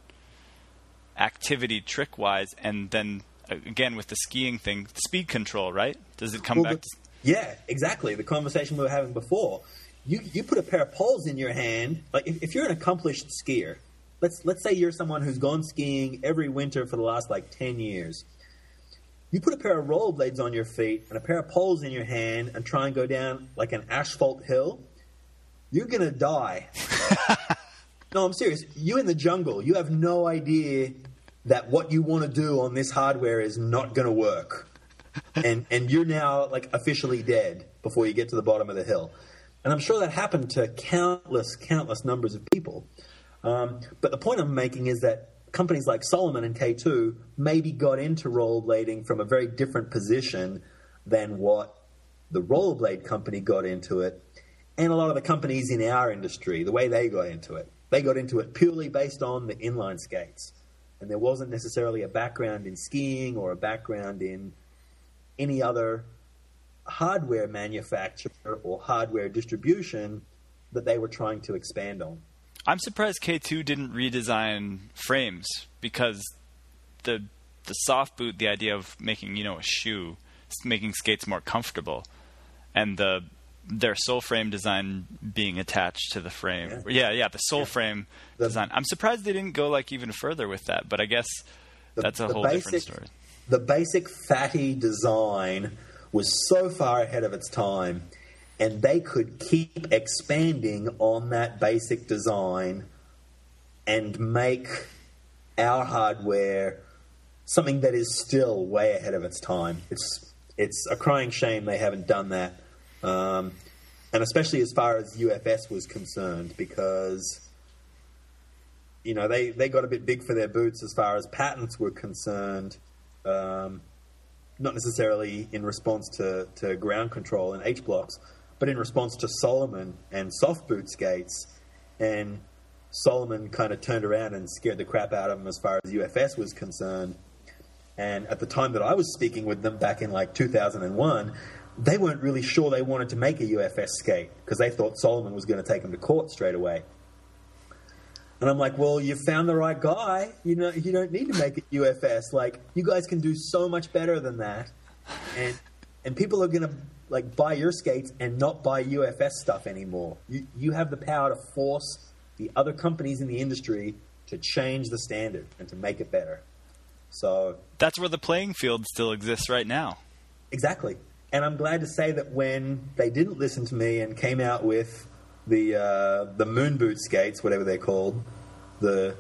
activity trick wise, and then uh, again with the skiing thing, speed control, right? Does it come Well, back? the- to, yeah, exactly. The conversation we were having before. You you put a pair of poles in your hand. Like if, if you're an accomplished skier, let's let's say you're someone who's gone skiing every winter for the last like ten years. You put a pair of rollerblades on your feet and a pair of poles in your hand and try and go down like an asphalt hill. You're gonna die. no, I'm serious. You in the jungle. You have no idea that what you want to do on this hardware is not going to work and and you're now like officially dead before you get to the bottom of the hill. And I'm sure that happened to countless, countless numbers of people. Um, but the point I'm making is that companies like Salomon and K2 maybe got into rollerblading from a very different position than what the rollerblade company got into it, and a lot of the companies in our industry, the way they got into it. They got into it purely based on the inline skates. And there wasn't necessarily a background in skiing or a background in any other hardware manufacturer or hardware distribution that they were trying to expand on. I'm surprised K2 didn't redesign frames because the the soft boot, the idea of making you know a shoe, making skates more comfortable, and the their sole frame design being attached to the frame. Yeah. Yeah, yeah, the sole frame The- design. I'm surprised they didn't go like even further with that, but I guess The- that's a whole different basic- story. The basic fatty design was so far ahead of its time, and they could keep expanding on that basic design and make our hardware something that is still way ahead of its time. It's it's a crying shame they haven't done that, um, and especially as far as UFS was concerned, because you know they, they got a bit big for their boots as far as patents were concerned. Um, not necessarily in response to, to ground control and H blocks, but in response to Salomon and soft boot skates. And Salomon kind of turned around and scared the crap out of them as far as UFS was concerned. And at the time that I was speaking with them back in like 2001, they weren't really sure they wanted to make a UFS skate because they thought Salomon was going to take them to court straight away. And I'm like, well, you found the right guy. You know, you don't need to make it UFS. Like, you guys can do so much better than that. And and people are gonna like buy your skates and not buy UFS stuff anymore. You you have the power to force the other companies in the industry to change the standard and to make it better. So That's where the playing field still exists right now. Exactly. And I'm glad to say that when they didn't listen to me and came out with the uh, the moon boot skates, whatever they're called, the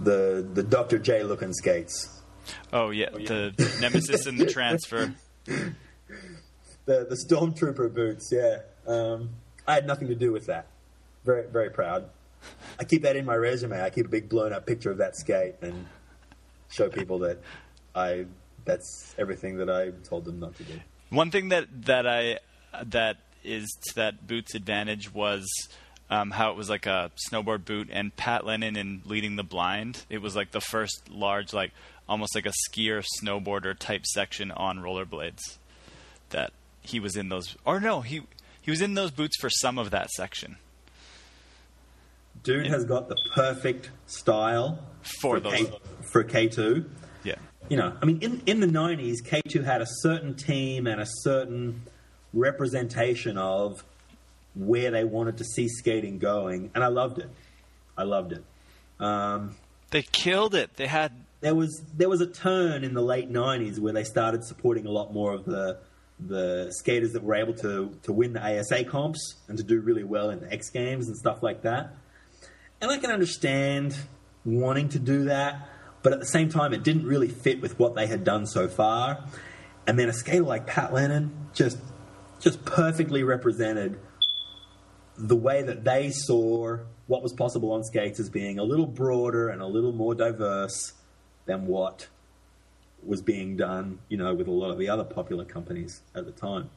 the the Dr. J looking skates, Oh yeah, the Nemesis and the transfer. the the Stormtrooper boots. Yeah, um, I had nothing to do with that. Very very proud. I keep that in my resume. I keep a big blown up picture of that skate and show people that I that's everything that I told them not to do. One thing that that I that is to that boot's advantage was um, how it was like a snowboard boot, and Pat Lennon in Leading the Blind, it was like the first large, like almost like a skier snowboarder type section on rollerblades. That he was in those, or no, he he was in those boots for some of that section. Dude has got the perfect style For K, those. for K two. Yeah, you know, I mean, in, in the 90s, K2 had a certain team and a certain representation of where they wanted to see skating going, and I loved it. I loved it. Um, they killed it. They had there was there was a turn in the late 90s where they started supporting a lot more of the the skaters that were able to to win the ASA comps and to do really well in the X Games and stuff like that. And I can understand wanting to do that, but at the same time, it didn't really fit with what they had done so far. And then a skater like Pat Lennon just just perfectly represented the way that they saw what was possible on skates as being a little broader and a little more diverse than what was being done, you know, with a lot of the other popular companies at the time.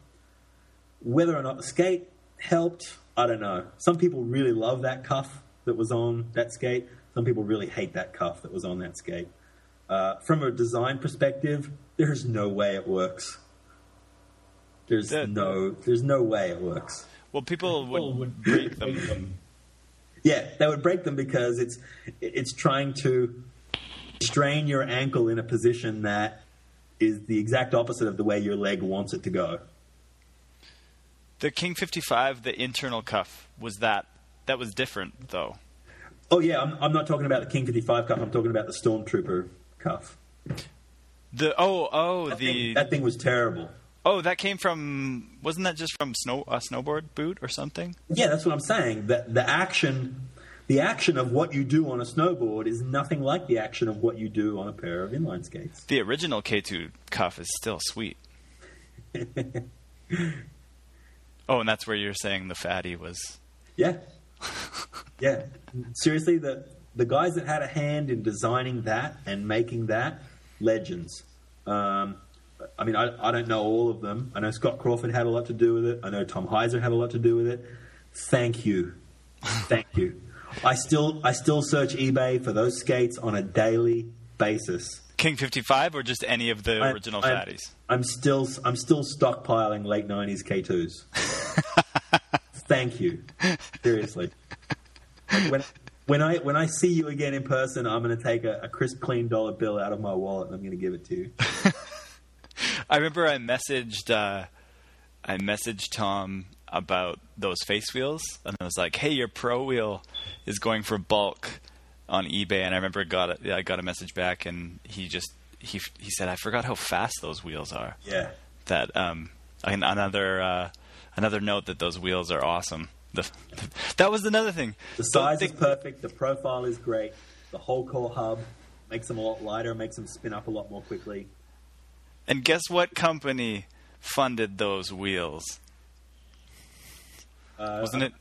Whether or not the skate helped, I don't know. Some people really love that cuff that was on that skate. Some people really hate that cuff that was on that skate. Uh, from a design perspective, there's no way it works. There's That- no, there's no way it works. well, people would break them. Yeah, they would break them because it's it's trying to strain your ankle in a position that is the exact opposite of the way your leg wants it to go. The King 55, the internal cuff was that. That was different though. Oh yeah, I'm, I'm not talking about the King 55 cuff. I'm talking about the Stormtrooper cuff. The oh oh the that thing was terrible. oh that came from wasn't that just from snow a snowboard boot or something? Yeah, that's what I'm saying. That the action, the action of what you do on a snowboard is nothing like the action of what you do on a pair of inline skates. The original K2 cuff is still sweet. oh, and that's where you're saying the fatty was. Yeah. yeah. Seriously, the the guys that had a hand in designing that and making that, legends. Um, I mean, I, I don't know all of them. I know Scott Crawford had a lot to do with it. I know Tom Hyser had a lot to do with it. Thank you. Thank you. I still I still search eBay for those skates on a daily basis. King 55 or just any of the I- original I'm- fatties? I'm still I'm still stockpiling late '90s K2s. Thank you, seriously. When when I when I see you again in person, I'm going to take a, a crisp, clean dollar bill out of my wallet and I'm going to give it to you. I remember I messaged uh, I messaged Tom about those face wheels, and I was like, "Hey, your pro wheel is going for bulk on eBay." And I remember got it. I got a message back, and he just he he said, "I forgot how fast those wheels are." Yeah, That um, another uh, another note that those wheels are awesome. The, that was another thing. the size they- is perfect. The profile is great. The whole core hub makes them a lot lighter, makes them spin up a lot more quickly. And guess what company funded those wheels? Uh, Wasn't it?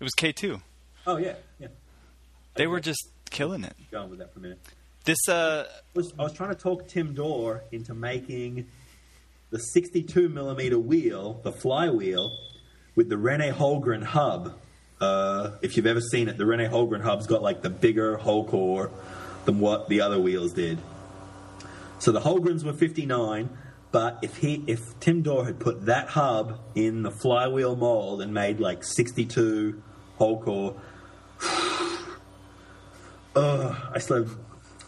It was K2. Oh yeah, yeah. They were just killing it. Going with that for a minute. This uh I was, I was trying to talk Tim Dorr into making the 62 millimeter wheel, the flywheel, with the Rene Hulgreen hub. Uh, if you've ever seen it, the Rene Hulgreen hub's got like the bigger whole core than what the other wheels did. So the Hulgreens were 59, but if he, if Tim Dorr had put that hub in the flywheel mold and made like 62 whole core, Ugh, I still have,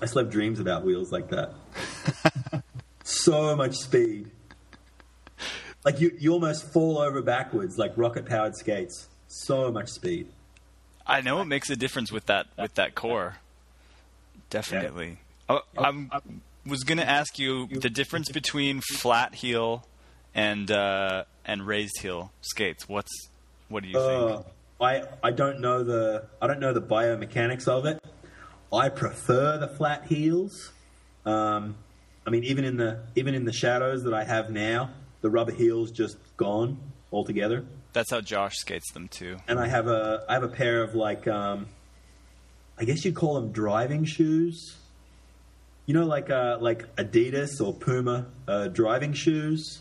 I still have dreams about wheels like that. so much speed. Like you, you almost fall over backwards like rocket powered skates. So much speed. I know it makes a difference with that with that core. Definitely. Oh, I'm was going to ask you the difference between flat heel and uh, and raised heel skates. What's what do you Uh, think? I I don't know the I don't know the biomechanics of it. I prefer the flat heels. Um, I mean, even in the even in the shadows that I have now, the rubber heels just gone altogether. That's how Josh skates them too. and I have a I have a pair of like um, I guess you'd call them driving shoes. You know, like uh, like Adidas or Puma uh, driving shoes,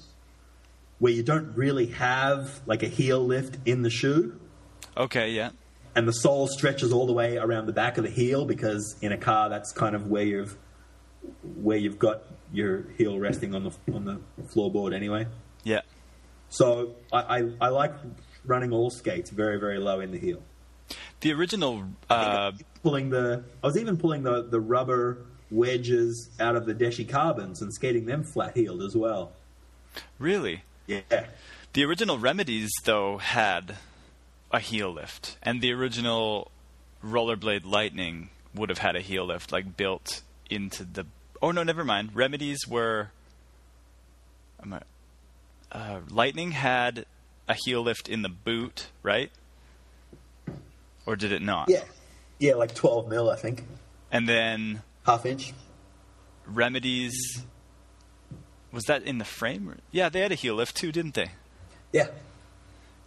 where you don't really have like a heel lift in the shoe, Okay, yeah. and the sole stretches all the way around the back of the heel because in a car that's kind of where you've where you've got your heel resting on the on the floorboard anyway. Yeah. So I, I, I like running all skates very very low in the heel. The original uh, pulling the I was even pulling the, the rubber wedges out of the Deshi carbons and skating them flat heeled as well. really Yeah. The original Remedies, though, had a heel lift, and the original Rollerblade Lightning would have had a heel lift, like built into the. Oh no, never mind. Remedies were. Uh, Lightning had a heel lift in the boot, right? Or did it not? Yeah. Yeah, like 12 mil, I think. And then Half inch. Remedies. Was that in the frame? Yeah, they had a heel lift too, didn't they? Yeah.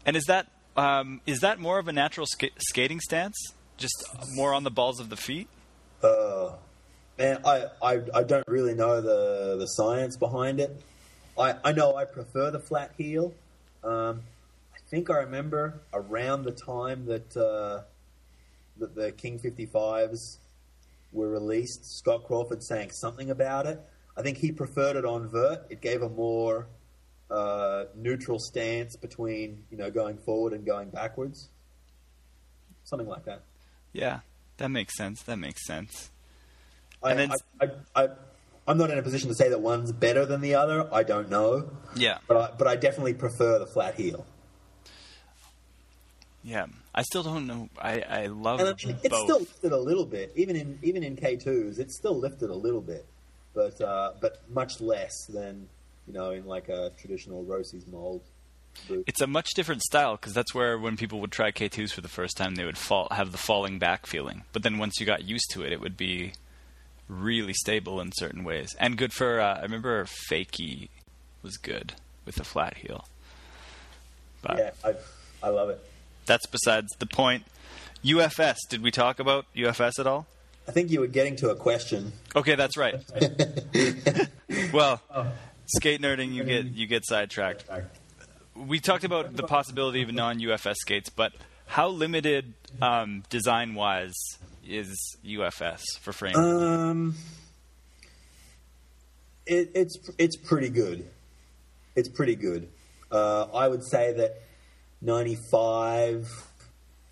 And is that um, is that more of a natural ska- skating stance? Just more on the balls of the feet? Uh, man, I, I, I don't really know the, the science behind it. I, I know I prefer the flat heel. Um, I think I remember around the time that, uh, that the King 55s were released, Scott Crawford saying something about it. I think he preferred it on vert. It gave a more uh, neutral stance between you know going forward and going backwards, something like that. Yeah, that makes sense. That makes sense. I, And then- I, I, I, I'm not in a position to say that one's better than the other. I don't know, Yeah, but I, but I definitely prefer the flat heel. Yeah. I still don't know. I I love And I mean, it's still lifted a little bit, even in even in K2s. It's still lifted a little bit, but uh, but much less than you know in like a traditional Roces mold. boot. It's a much different style because that's where when people would try K2s for the first time, they would fall have the falling back feeling. But then once you got used to it, it would be really stable in certain ways and good for. Uh, I remember Fakey was good with a flat heel. But Yeah, I I love it. That's besides the point. UFS. Did we talk about UFS at all? I think you were getting to a question. Okay, that's right. well, skate nerding, you get you get sidetracked. We talked about the possibility of non-UFS skates, but how limited um, design-wise is UFS for frame? Um, it, it's it's pretty good. It's pretty good. Uh, I would say that ninety five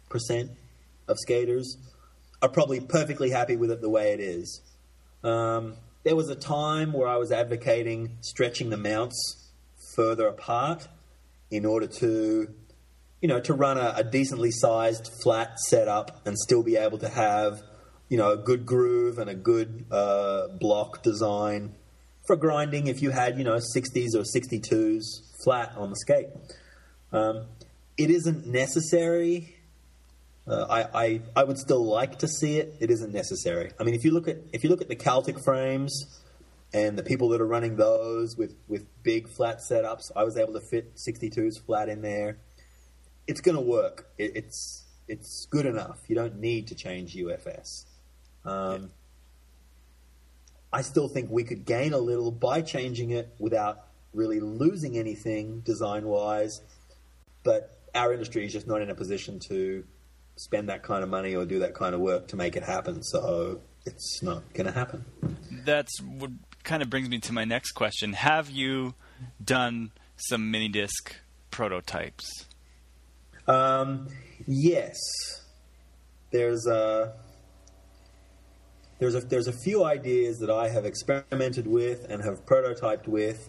percent of skaters are probably perfectly happy with it the way it is. Um, there was a time where I was advocating stretching the mounts further apart in order to, you know, to run a, a decently sized flat setup and still be able to have, you know, a good groove and a good uh, block design for grinding if you had, you know, 60s or 62s flat on the skate. Um, it isn't necessary. Uh, I, I I would still like to see it. It isn't necessary. I mean, if you look at if you look at the Kaltik frames, and the people that are running those with with big flat setups, I was able to fit 62s flat in there. It's going to work. It, it's it's good enough. You don't need to change UFS. Um, I still think we could gain a little by changing it without really losing anything design wise, but our industry is just not in a position to spend that kind of money or do that kind of work to make it happen. So it's not going to happen. That's what kind of brings me to my next question. Have you done some mini disc prototypes? Um, yes. There's a there's a there's a few ideas that I have experimented with and have prototyped with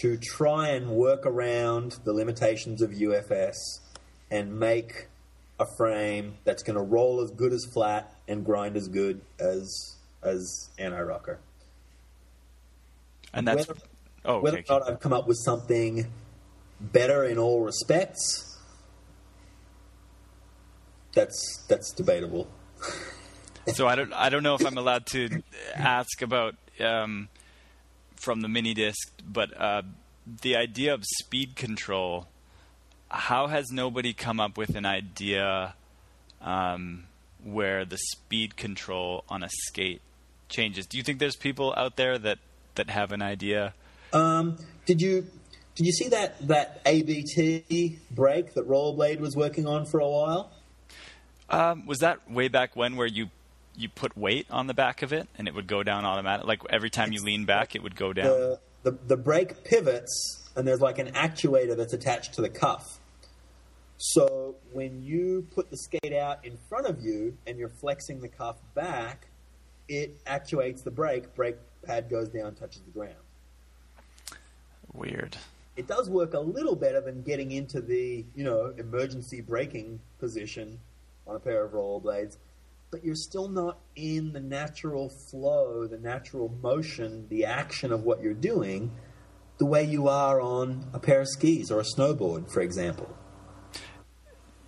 to try and work around the limitations of UFS and make a frame that's going to roll as good as flat and grind as good as as anti rocker. And that's whether, oh, whether okay. or not I've come up with something better in all respects, that's that's debatable. so I don't I don't know if I'm allowed to ask about um, from the mini disc, but uh, the idea of speed control. How has nobody come up with an idea um, where the speed control on a skate changes? Do you think there's people out there that that have an idea? Um, did you did you see that that ABT brake that Rollerblade was working on for a while? Um, was that way back when, where you you put weight on the back of it and it would go down automatic? Like every time you lean back, it would go down. The, the the brake pivots, and there's like an actuator that's attached to the cuff. So when you put the skate out in front of you and you're flexing the cuff back, it actuates the brake. Brake pad goes down, touches the ground. Weird. It does work a little better than getting into the you know emergency braking position on a pair of rollerblades, but you're still not in the natural flow, the natural motion, the action of what you're doing, the way you are on a pair of skis or a snowboard, for example.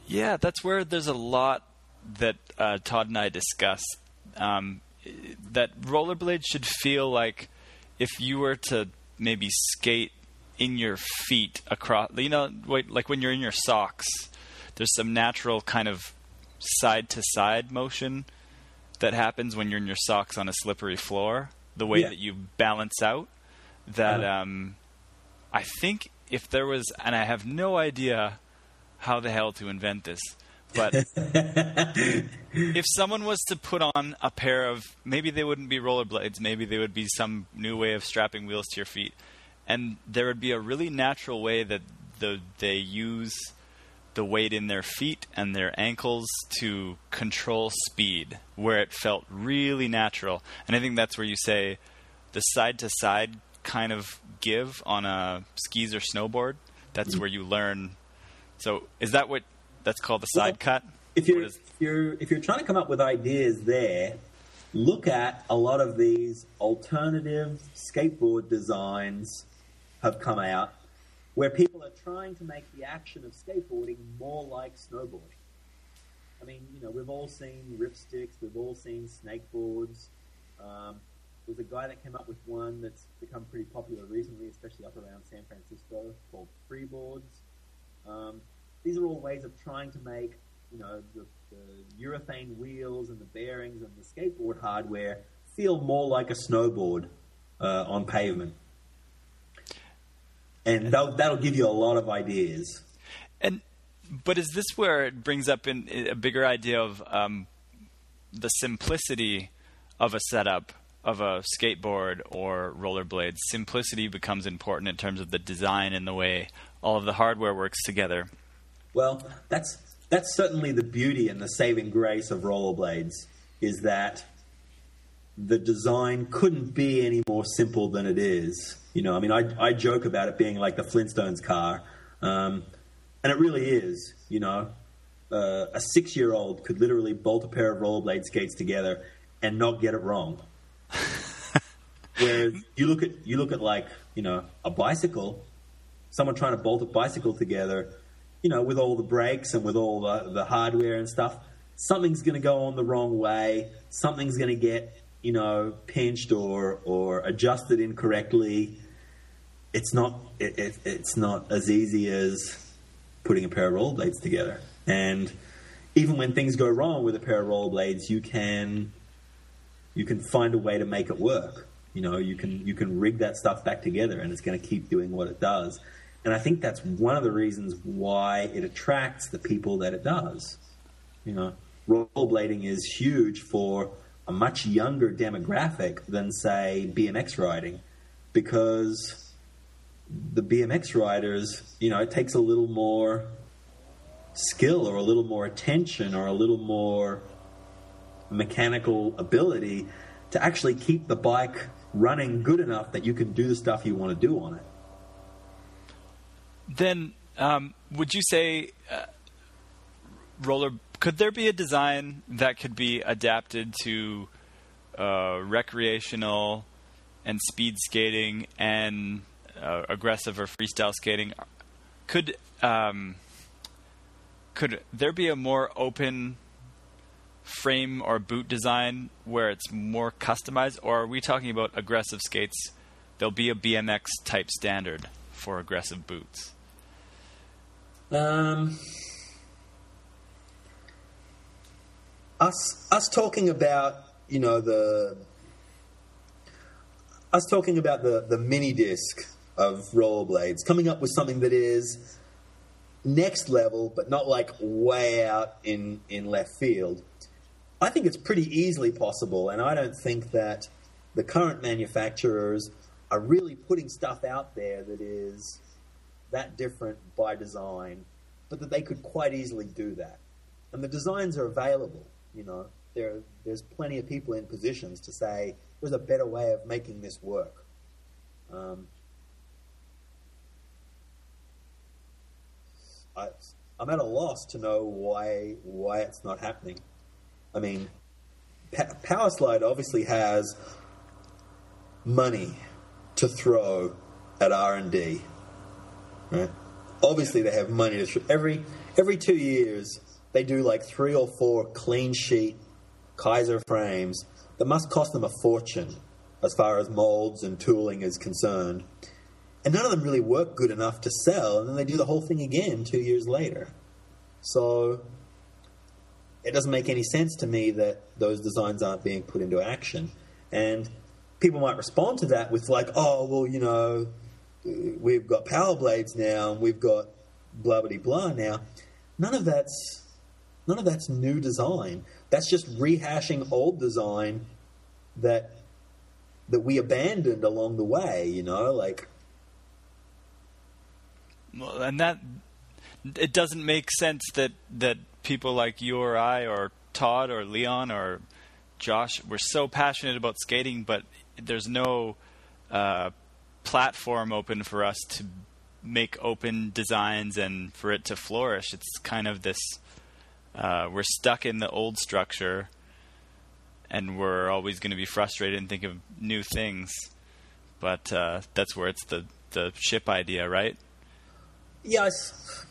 Yeah, that's where there's a lot that uh, Todd and I discuss. Um, that rollerblades should feel like if you were to maybe skate in your feet across, you know, like when you're in your socks, there's some natural kind of side to side motion that happens when you're in your socks on a slippery floor. The way Yeah. that you balance out. That Uh-huh. um, I think if there was, and I have no idea how the hell to invent this, but if someone was to put on a pair of maybe they wouldn't be rollerblades, maybe they would be some new way of strapping wheels to your feet, and there would be a really natural way that the they use the weight in their feet and their ankles to control speed, where it felt really natural. And I think that's where you say the side to side kind of give on a skis or snowboard. That's where you learn. So is that what that's called the side Well, cut? If you're, is- if you're if you're trying to come up with ideas there, look at a lot of these alternative skateboard designs have come out where people are trying to make the action of skateboarding more like snowboarding. I mean, you know, we've all seen ripsticks, we've all seen snakeboards. Um, there's a guy that came up with one that's become pretty popular recently, especially up around San Francisco, called freeboards. Um, these are all ways of trying to make, you know, the, the urethane wheels and the bearings and the skateboard hardware feel more like a snowboard uh, on pavement. And that'll, that'll give you a lot of ideas. And but is this where it brings up in, a bigger idea of um, the simplicity of a setup of a skateboard or rollerblades? Simplicity becomes important in terms of the design and the way all of the hardware works together. Well, that's that's certainly the beauty and the saving grace of rollerblades is that the design couldn't be any more simple than it is. You know, I mean, I, I joke about it being like the Flintstones car, um, and it really is. You know, uh, a six-year-old could literally bolt a pair of rollerblade skates together and not get it wrong. Whereas you look at you look at like you know a bicycle, someone trying to bolt a bicycle together, you know, with all the brakes and with all the, the hardware and stuff, something's going to go on the wrong way. Something's going to get you know, pinched or or adjusted incorrectly, it's not it, it, it's not as easy as putting a pair of rollerblades together. And even when things go wrong with a pair of rollerblades, you can you can find a way to make it work. You know, you can you can rig that stuff back together, and it's going to keep doing what it does. And I think that's one of the reasons why it attracts the people that it does. You know, rollerblading is huge for a much younger demographic than, say, BMX riding, because the BMX riders, you know, it takes a little more skill or a little more attention or a little more mechanical ability to actually keep the bike running good enough that you can do the stuff you want to do on it. Then, um, would you say uh, roller? Could there be a design that could be adapted to uh, recreational and speed skating and uh, aggressive or freestyle skating? Could um, could there be a more open frame or boot design where it's more customized, or are we talking about aggressive skates? There'll be a BMX type standard for aggressive boots. Um, us us talking about you know the us talking about the the mini disc of rollerblades, coming up with something that is next level, but not like way out in in left field. I think it's pretty easily possible, and I don't think that the current manufacturers are really putting stuff out there that is that different by design, but that they could quite easily do that. And the designs are available, you know. There, there's plenty of people in positions to say there's a better way of making this work. Um, I, I'm at a loss to know why why it's not happening. I mean, pa- Powerslide obviously has money to throw at R and D. Right? Obviously, they have money to throw. every every two years they do like three or four clean sheet Kizer frames that must cost them a fortune as far as molds and tooling is concerned. And none of them really work good enough to sell, and then they do the whole thing again two years later. So it doesn't make any sense to me that those designs aren't being put into action. And people might respond to that with like, oh, well, you know, we've got power blades now, and we've got blah blah blah now. None of that's none of that's new design. That's just rehashing old design that that we abandoned along the way. You know, like. And that it doesn't make sense that that people like you or I or Todd or Leon or Josh we're so passionate about skating, but there's no uh, platform open for us to make open designs and for it to flourish. It's kind of this uh, we're stuck in the old structure, and we're always going to be frustrated and think of new things. But uh, that's where it's the the ship idea, right? Yes,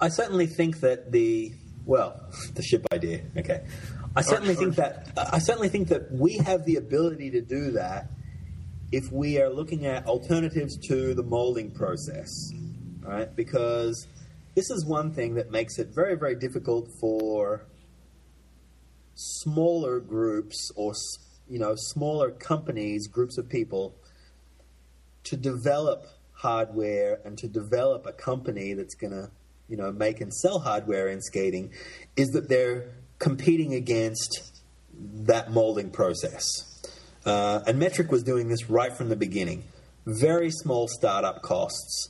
I certainly think that the well, the ship idea. Okay, I certainly think that I certainly think that we have the ability to do that if we are looking at alternatives to the molding process, right? Because this is one thing that makes it very, very difficult for smaller groups or you know smaller companies, groups of people, to develop hardware and to develop a company that's going to you know make and sell hardware in skating, is that they're competing against that molding process. Uh, and Metric was doing this right from the beginning. Very small startup costs,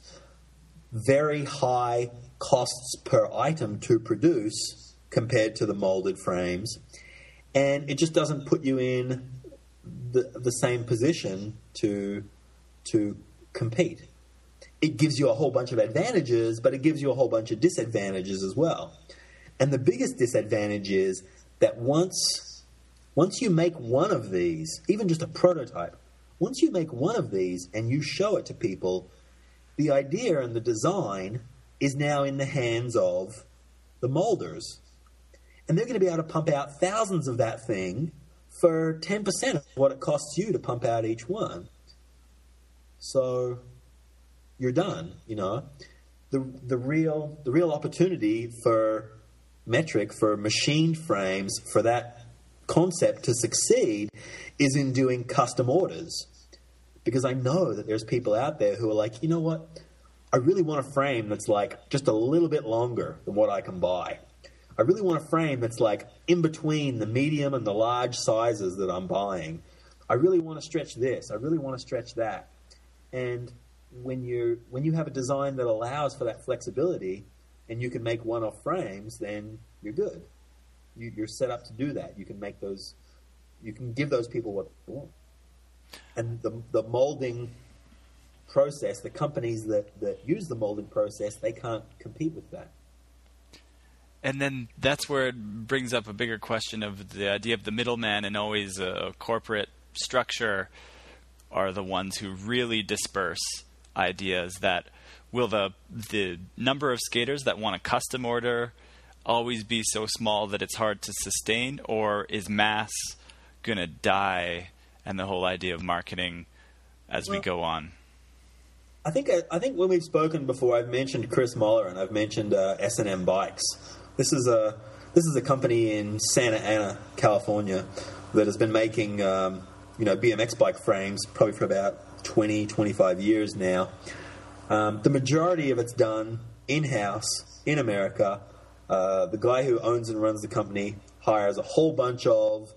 very high costs per item to produce compared to the molded frames, and it just doesn't put you in the, the same position to to compete. It gives you a whole bunch of advantages, but it gives you a whole bunch of disadvantages as well. And the biggest disadvantage is that once once you make one of these, even just a prototype, once you make one of these and you show it to people, the idea and the design is now in the hands of the molders. And they're going to be able to pump out thousands of that thing for 10% of what it costs you to pump out each one. So you're done, you know. The, the real the real opportunity for metric for machined frames for that concept to succeed is in doing custom orders. Because I know that there's people out there who are like, you know what? I really want a frame that's like just a little bit longer than what I can buy. I really want a frame that's like in between the medium and the large sizes that I'm buying. I really want to stretch this. I really want to stretch that. And when you when you have a design that allows for that flexibility, and you can make one-off frames, then you're good. You, you're set up to do that. You can make those. You can give those people what they want. And the the molding process, the companies that, that use the molding process, they can't compete with that. And then that's where it brings up a bigger question of the idea of the middleman and always a corporate structure are the ones who really disperse ideas that will the the number of skaters that want a custom order always be so small that it's hard to sustain or is mass going to die and the whole idea of marketing as well, we go on? I think I think when we've spoken before I've mentioned Chris Moeller and I've mentioned uh, S&M Bikes. This is a this is a company in Santa Ana California that has been making um, you know BMX bike frames probably for about 20 25 years now um, the majority of it's done in house in America. Uh, the guy who owns and runs the company hires a whole bunch of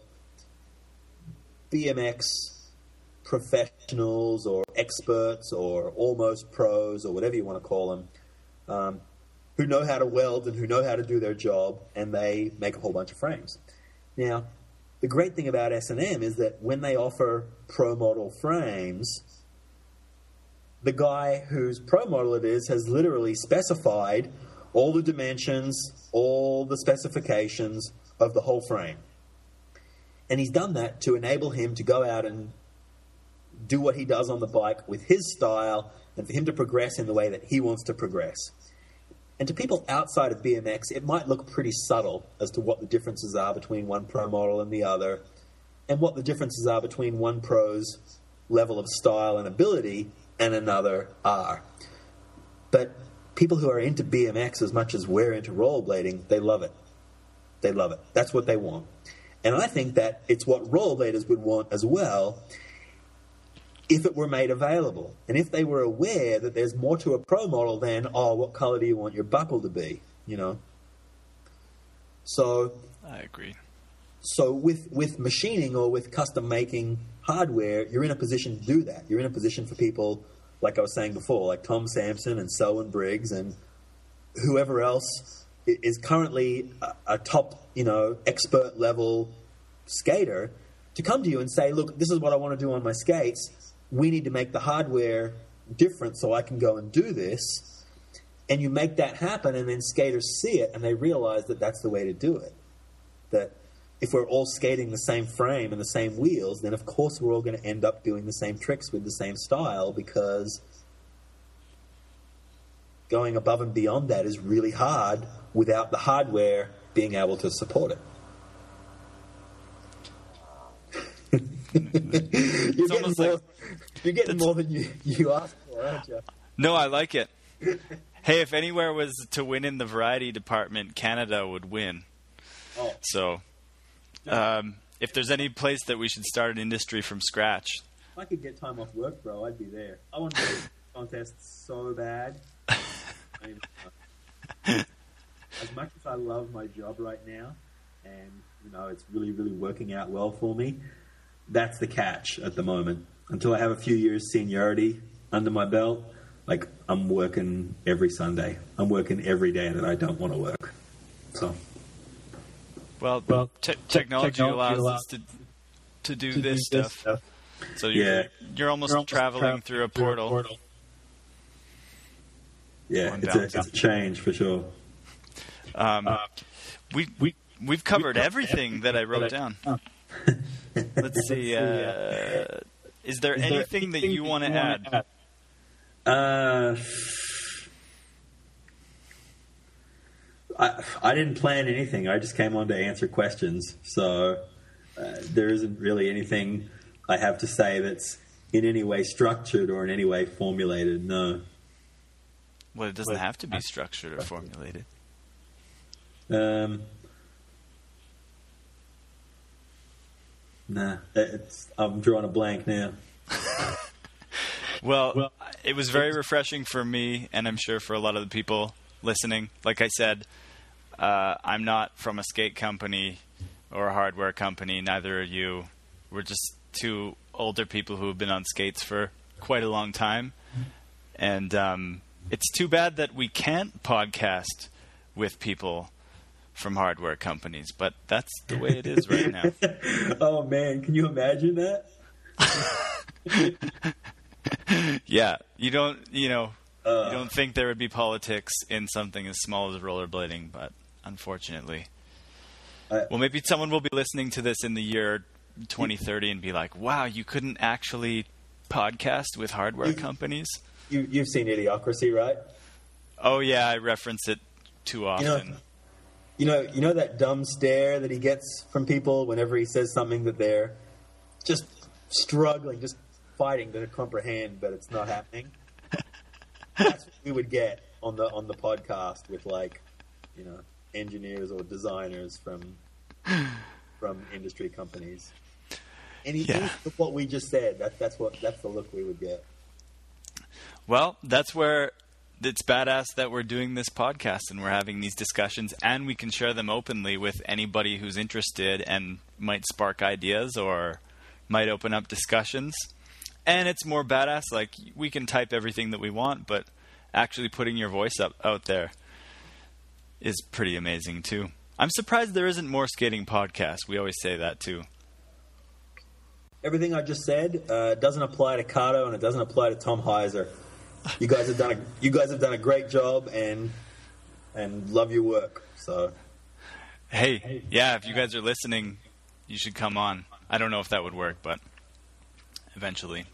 BMX professionals or experts or almost pros or whatever you want to call them, um, who know how to weld and who know how to do their job, and they make a whole bunch of frames. Now, the great thing about S&M is that when they offer pro model frames, the guy whose pro model it is has literally specified all the dimensions, all the specifications of the whole frame. And he's done that to enable him to go out and do what he does on the bike with his style and for him to progress in the way that he wants to progress. And to people outside of BMX, it might look pretty subtle as to what the differences are between one pro model and the other, and what the differences are between one pro's level of style and ability and another are. But people who are into BMX as much as we're into rollerblading, they love it. They love it. That's what they want. And I think that it's what rollerbladers would want as well if it were made available. And if they were aware that there's more to a pro model than, oh, what color do you want your buckle to be? You know? So. I agree. So with, with machining or with custom making hardware, you're in a position to do that. You're in a position for people, like I was saying before, like Tom Sampson and Selwyn Briggs and whoever else is currently a, a top, you know, expert level skater to come to you and say, look, this is what I want to do on my skates. We need to make the hardware different so I can go and do this. And you make that happen, and then skaters see it and they realize that that's the way to do it. That if we're all skating the same frame and the same wheels, then of course we're all going to end up doing the same tricks with the same style because going above and beyond that is really hard without the hardware being able to support it. you're, getting more, like, you're getting more than you, you asked for, aren't you? No, I like it. hey, if anywhere was to win in the variety department, Canada would win. Oh. So um, if there's any place that we should start an industry from scratch. If I could get time off work, bro, I'd be there. I want to do contests so bad. as much as I love my job right now, and you know it's really, really working out well for me, that's the catch at the moment. Until I have a few years seniority under my belt, like I'm working every Sunday. I'm working every day that I don't want to work. So. Well, well te- technology, technology, allows, allows us to to do, to this, do stuff. stuff. So you're, yeah. you're almost, you're almost traveling tra- through, a through a portal. Yeah, it's a, it's a, change for sure. Um, uh, we we we've covered everything that I wrote down. Let's see. Uh, is there is anything there that you want to add? Uh, I, I didn't plan anything. I just came on to answer questions. So uh, there isn't really anything I have to say that's in any way structured or in any way formulated. No. Well, it doesn't have to be structured or formulated. Um, nah, it's, I'm drawing a blank now. Well, well, it was very refreshing for me, and I'm sure for a lot of the people listening. Like I said, uh, I'm not from a skate company or a hardware company. Neither are you. We're just two older people who have been on skates for quite a long time, and um, it's too bad that we can't podcast with people from hardware companies. But that's the way it is right now. oh man, can you imagine that? yeah, you don't, you know, uh, you don't think there would be politics in something as small as rollerblading, but unfortunately. I, well, maybe someone will be listening to this in the year 2030 and be like, "Wow, you couldn't actually podcast with hardware you, companies." You, you've seen Idiocracy, right? Oh yeah, I reference it too often. You know, you know, you know that dumb stare that he gets from people whenever he says something that they're just struggling, just fighting to comprehend, but it's not happening. That's what we would get on the on the podcast with like, you know, engineers or designers from from industry companies. Anything yeah. what we just said, that, that's what that's the look we would get. Well, that's where it's badass that we're doing this podcast and we're having these discussions and we can share them openly with anybody who's interested and might spark ideas or might open up discussions and it's more badass. Like we can type everything that we want, but actually putting your voice up out there is pretty amazing too. I'm surprised there isn't more skating podcasts. We always say that too. Everything I just said uh, doesn't apply to Kato and it doesn't apply to Tom Hyser. You guys have done a you guys have done a great job and and love your work. So hey, yeah, if you guys are listening, you should come on. I don't know if that would work, but eventually.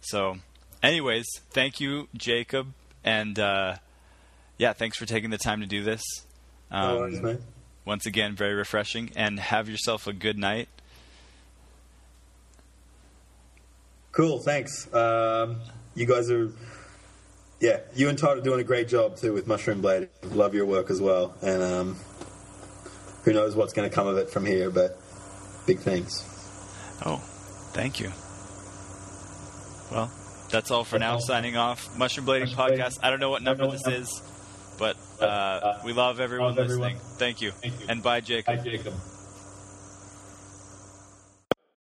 So, anyways, thank you, Jacob, and uh, yeah, thanks for taking the time to do this. Um, worries. Once again, very refreshing, and have yourself a good night. Cool, thanks. Um, you guys are, yeah, you and Todd are doing a great job too with Mushroom Blade. Love your work as well, and um, who knows what's going to come of it from here, but big thanks. Oh, thank you. Well, that's all for now. Signing off. Mushroom Blading Podcast. I don't know what number this is, but uh, we love everyone listening. Thank you. And bye, Jacob. Bye, Jacob.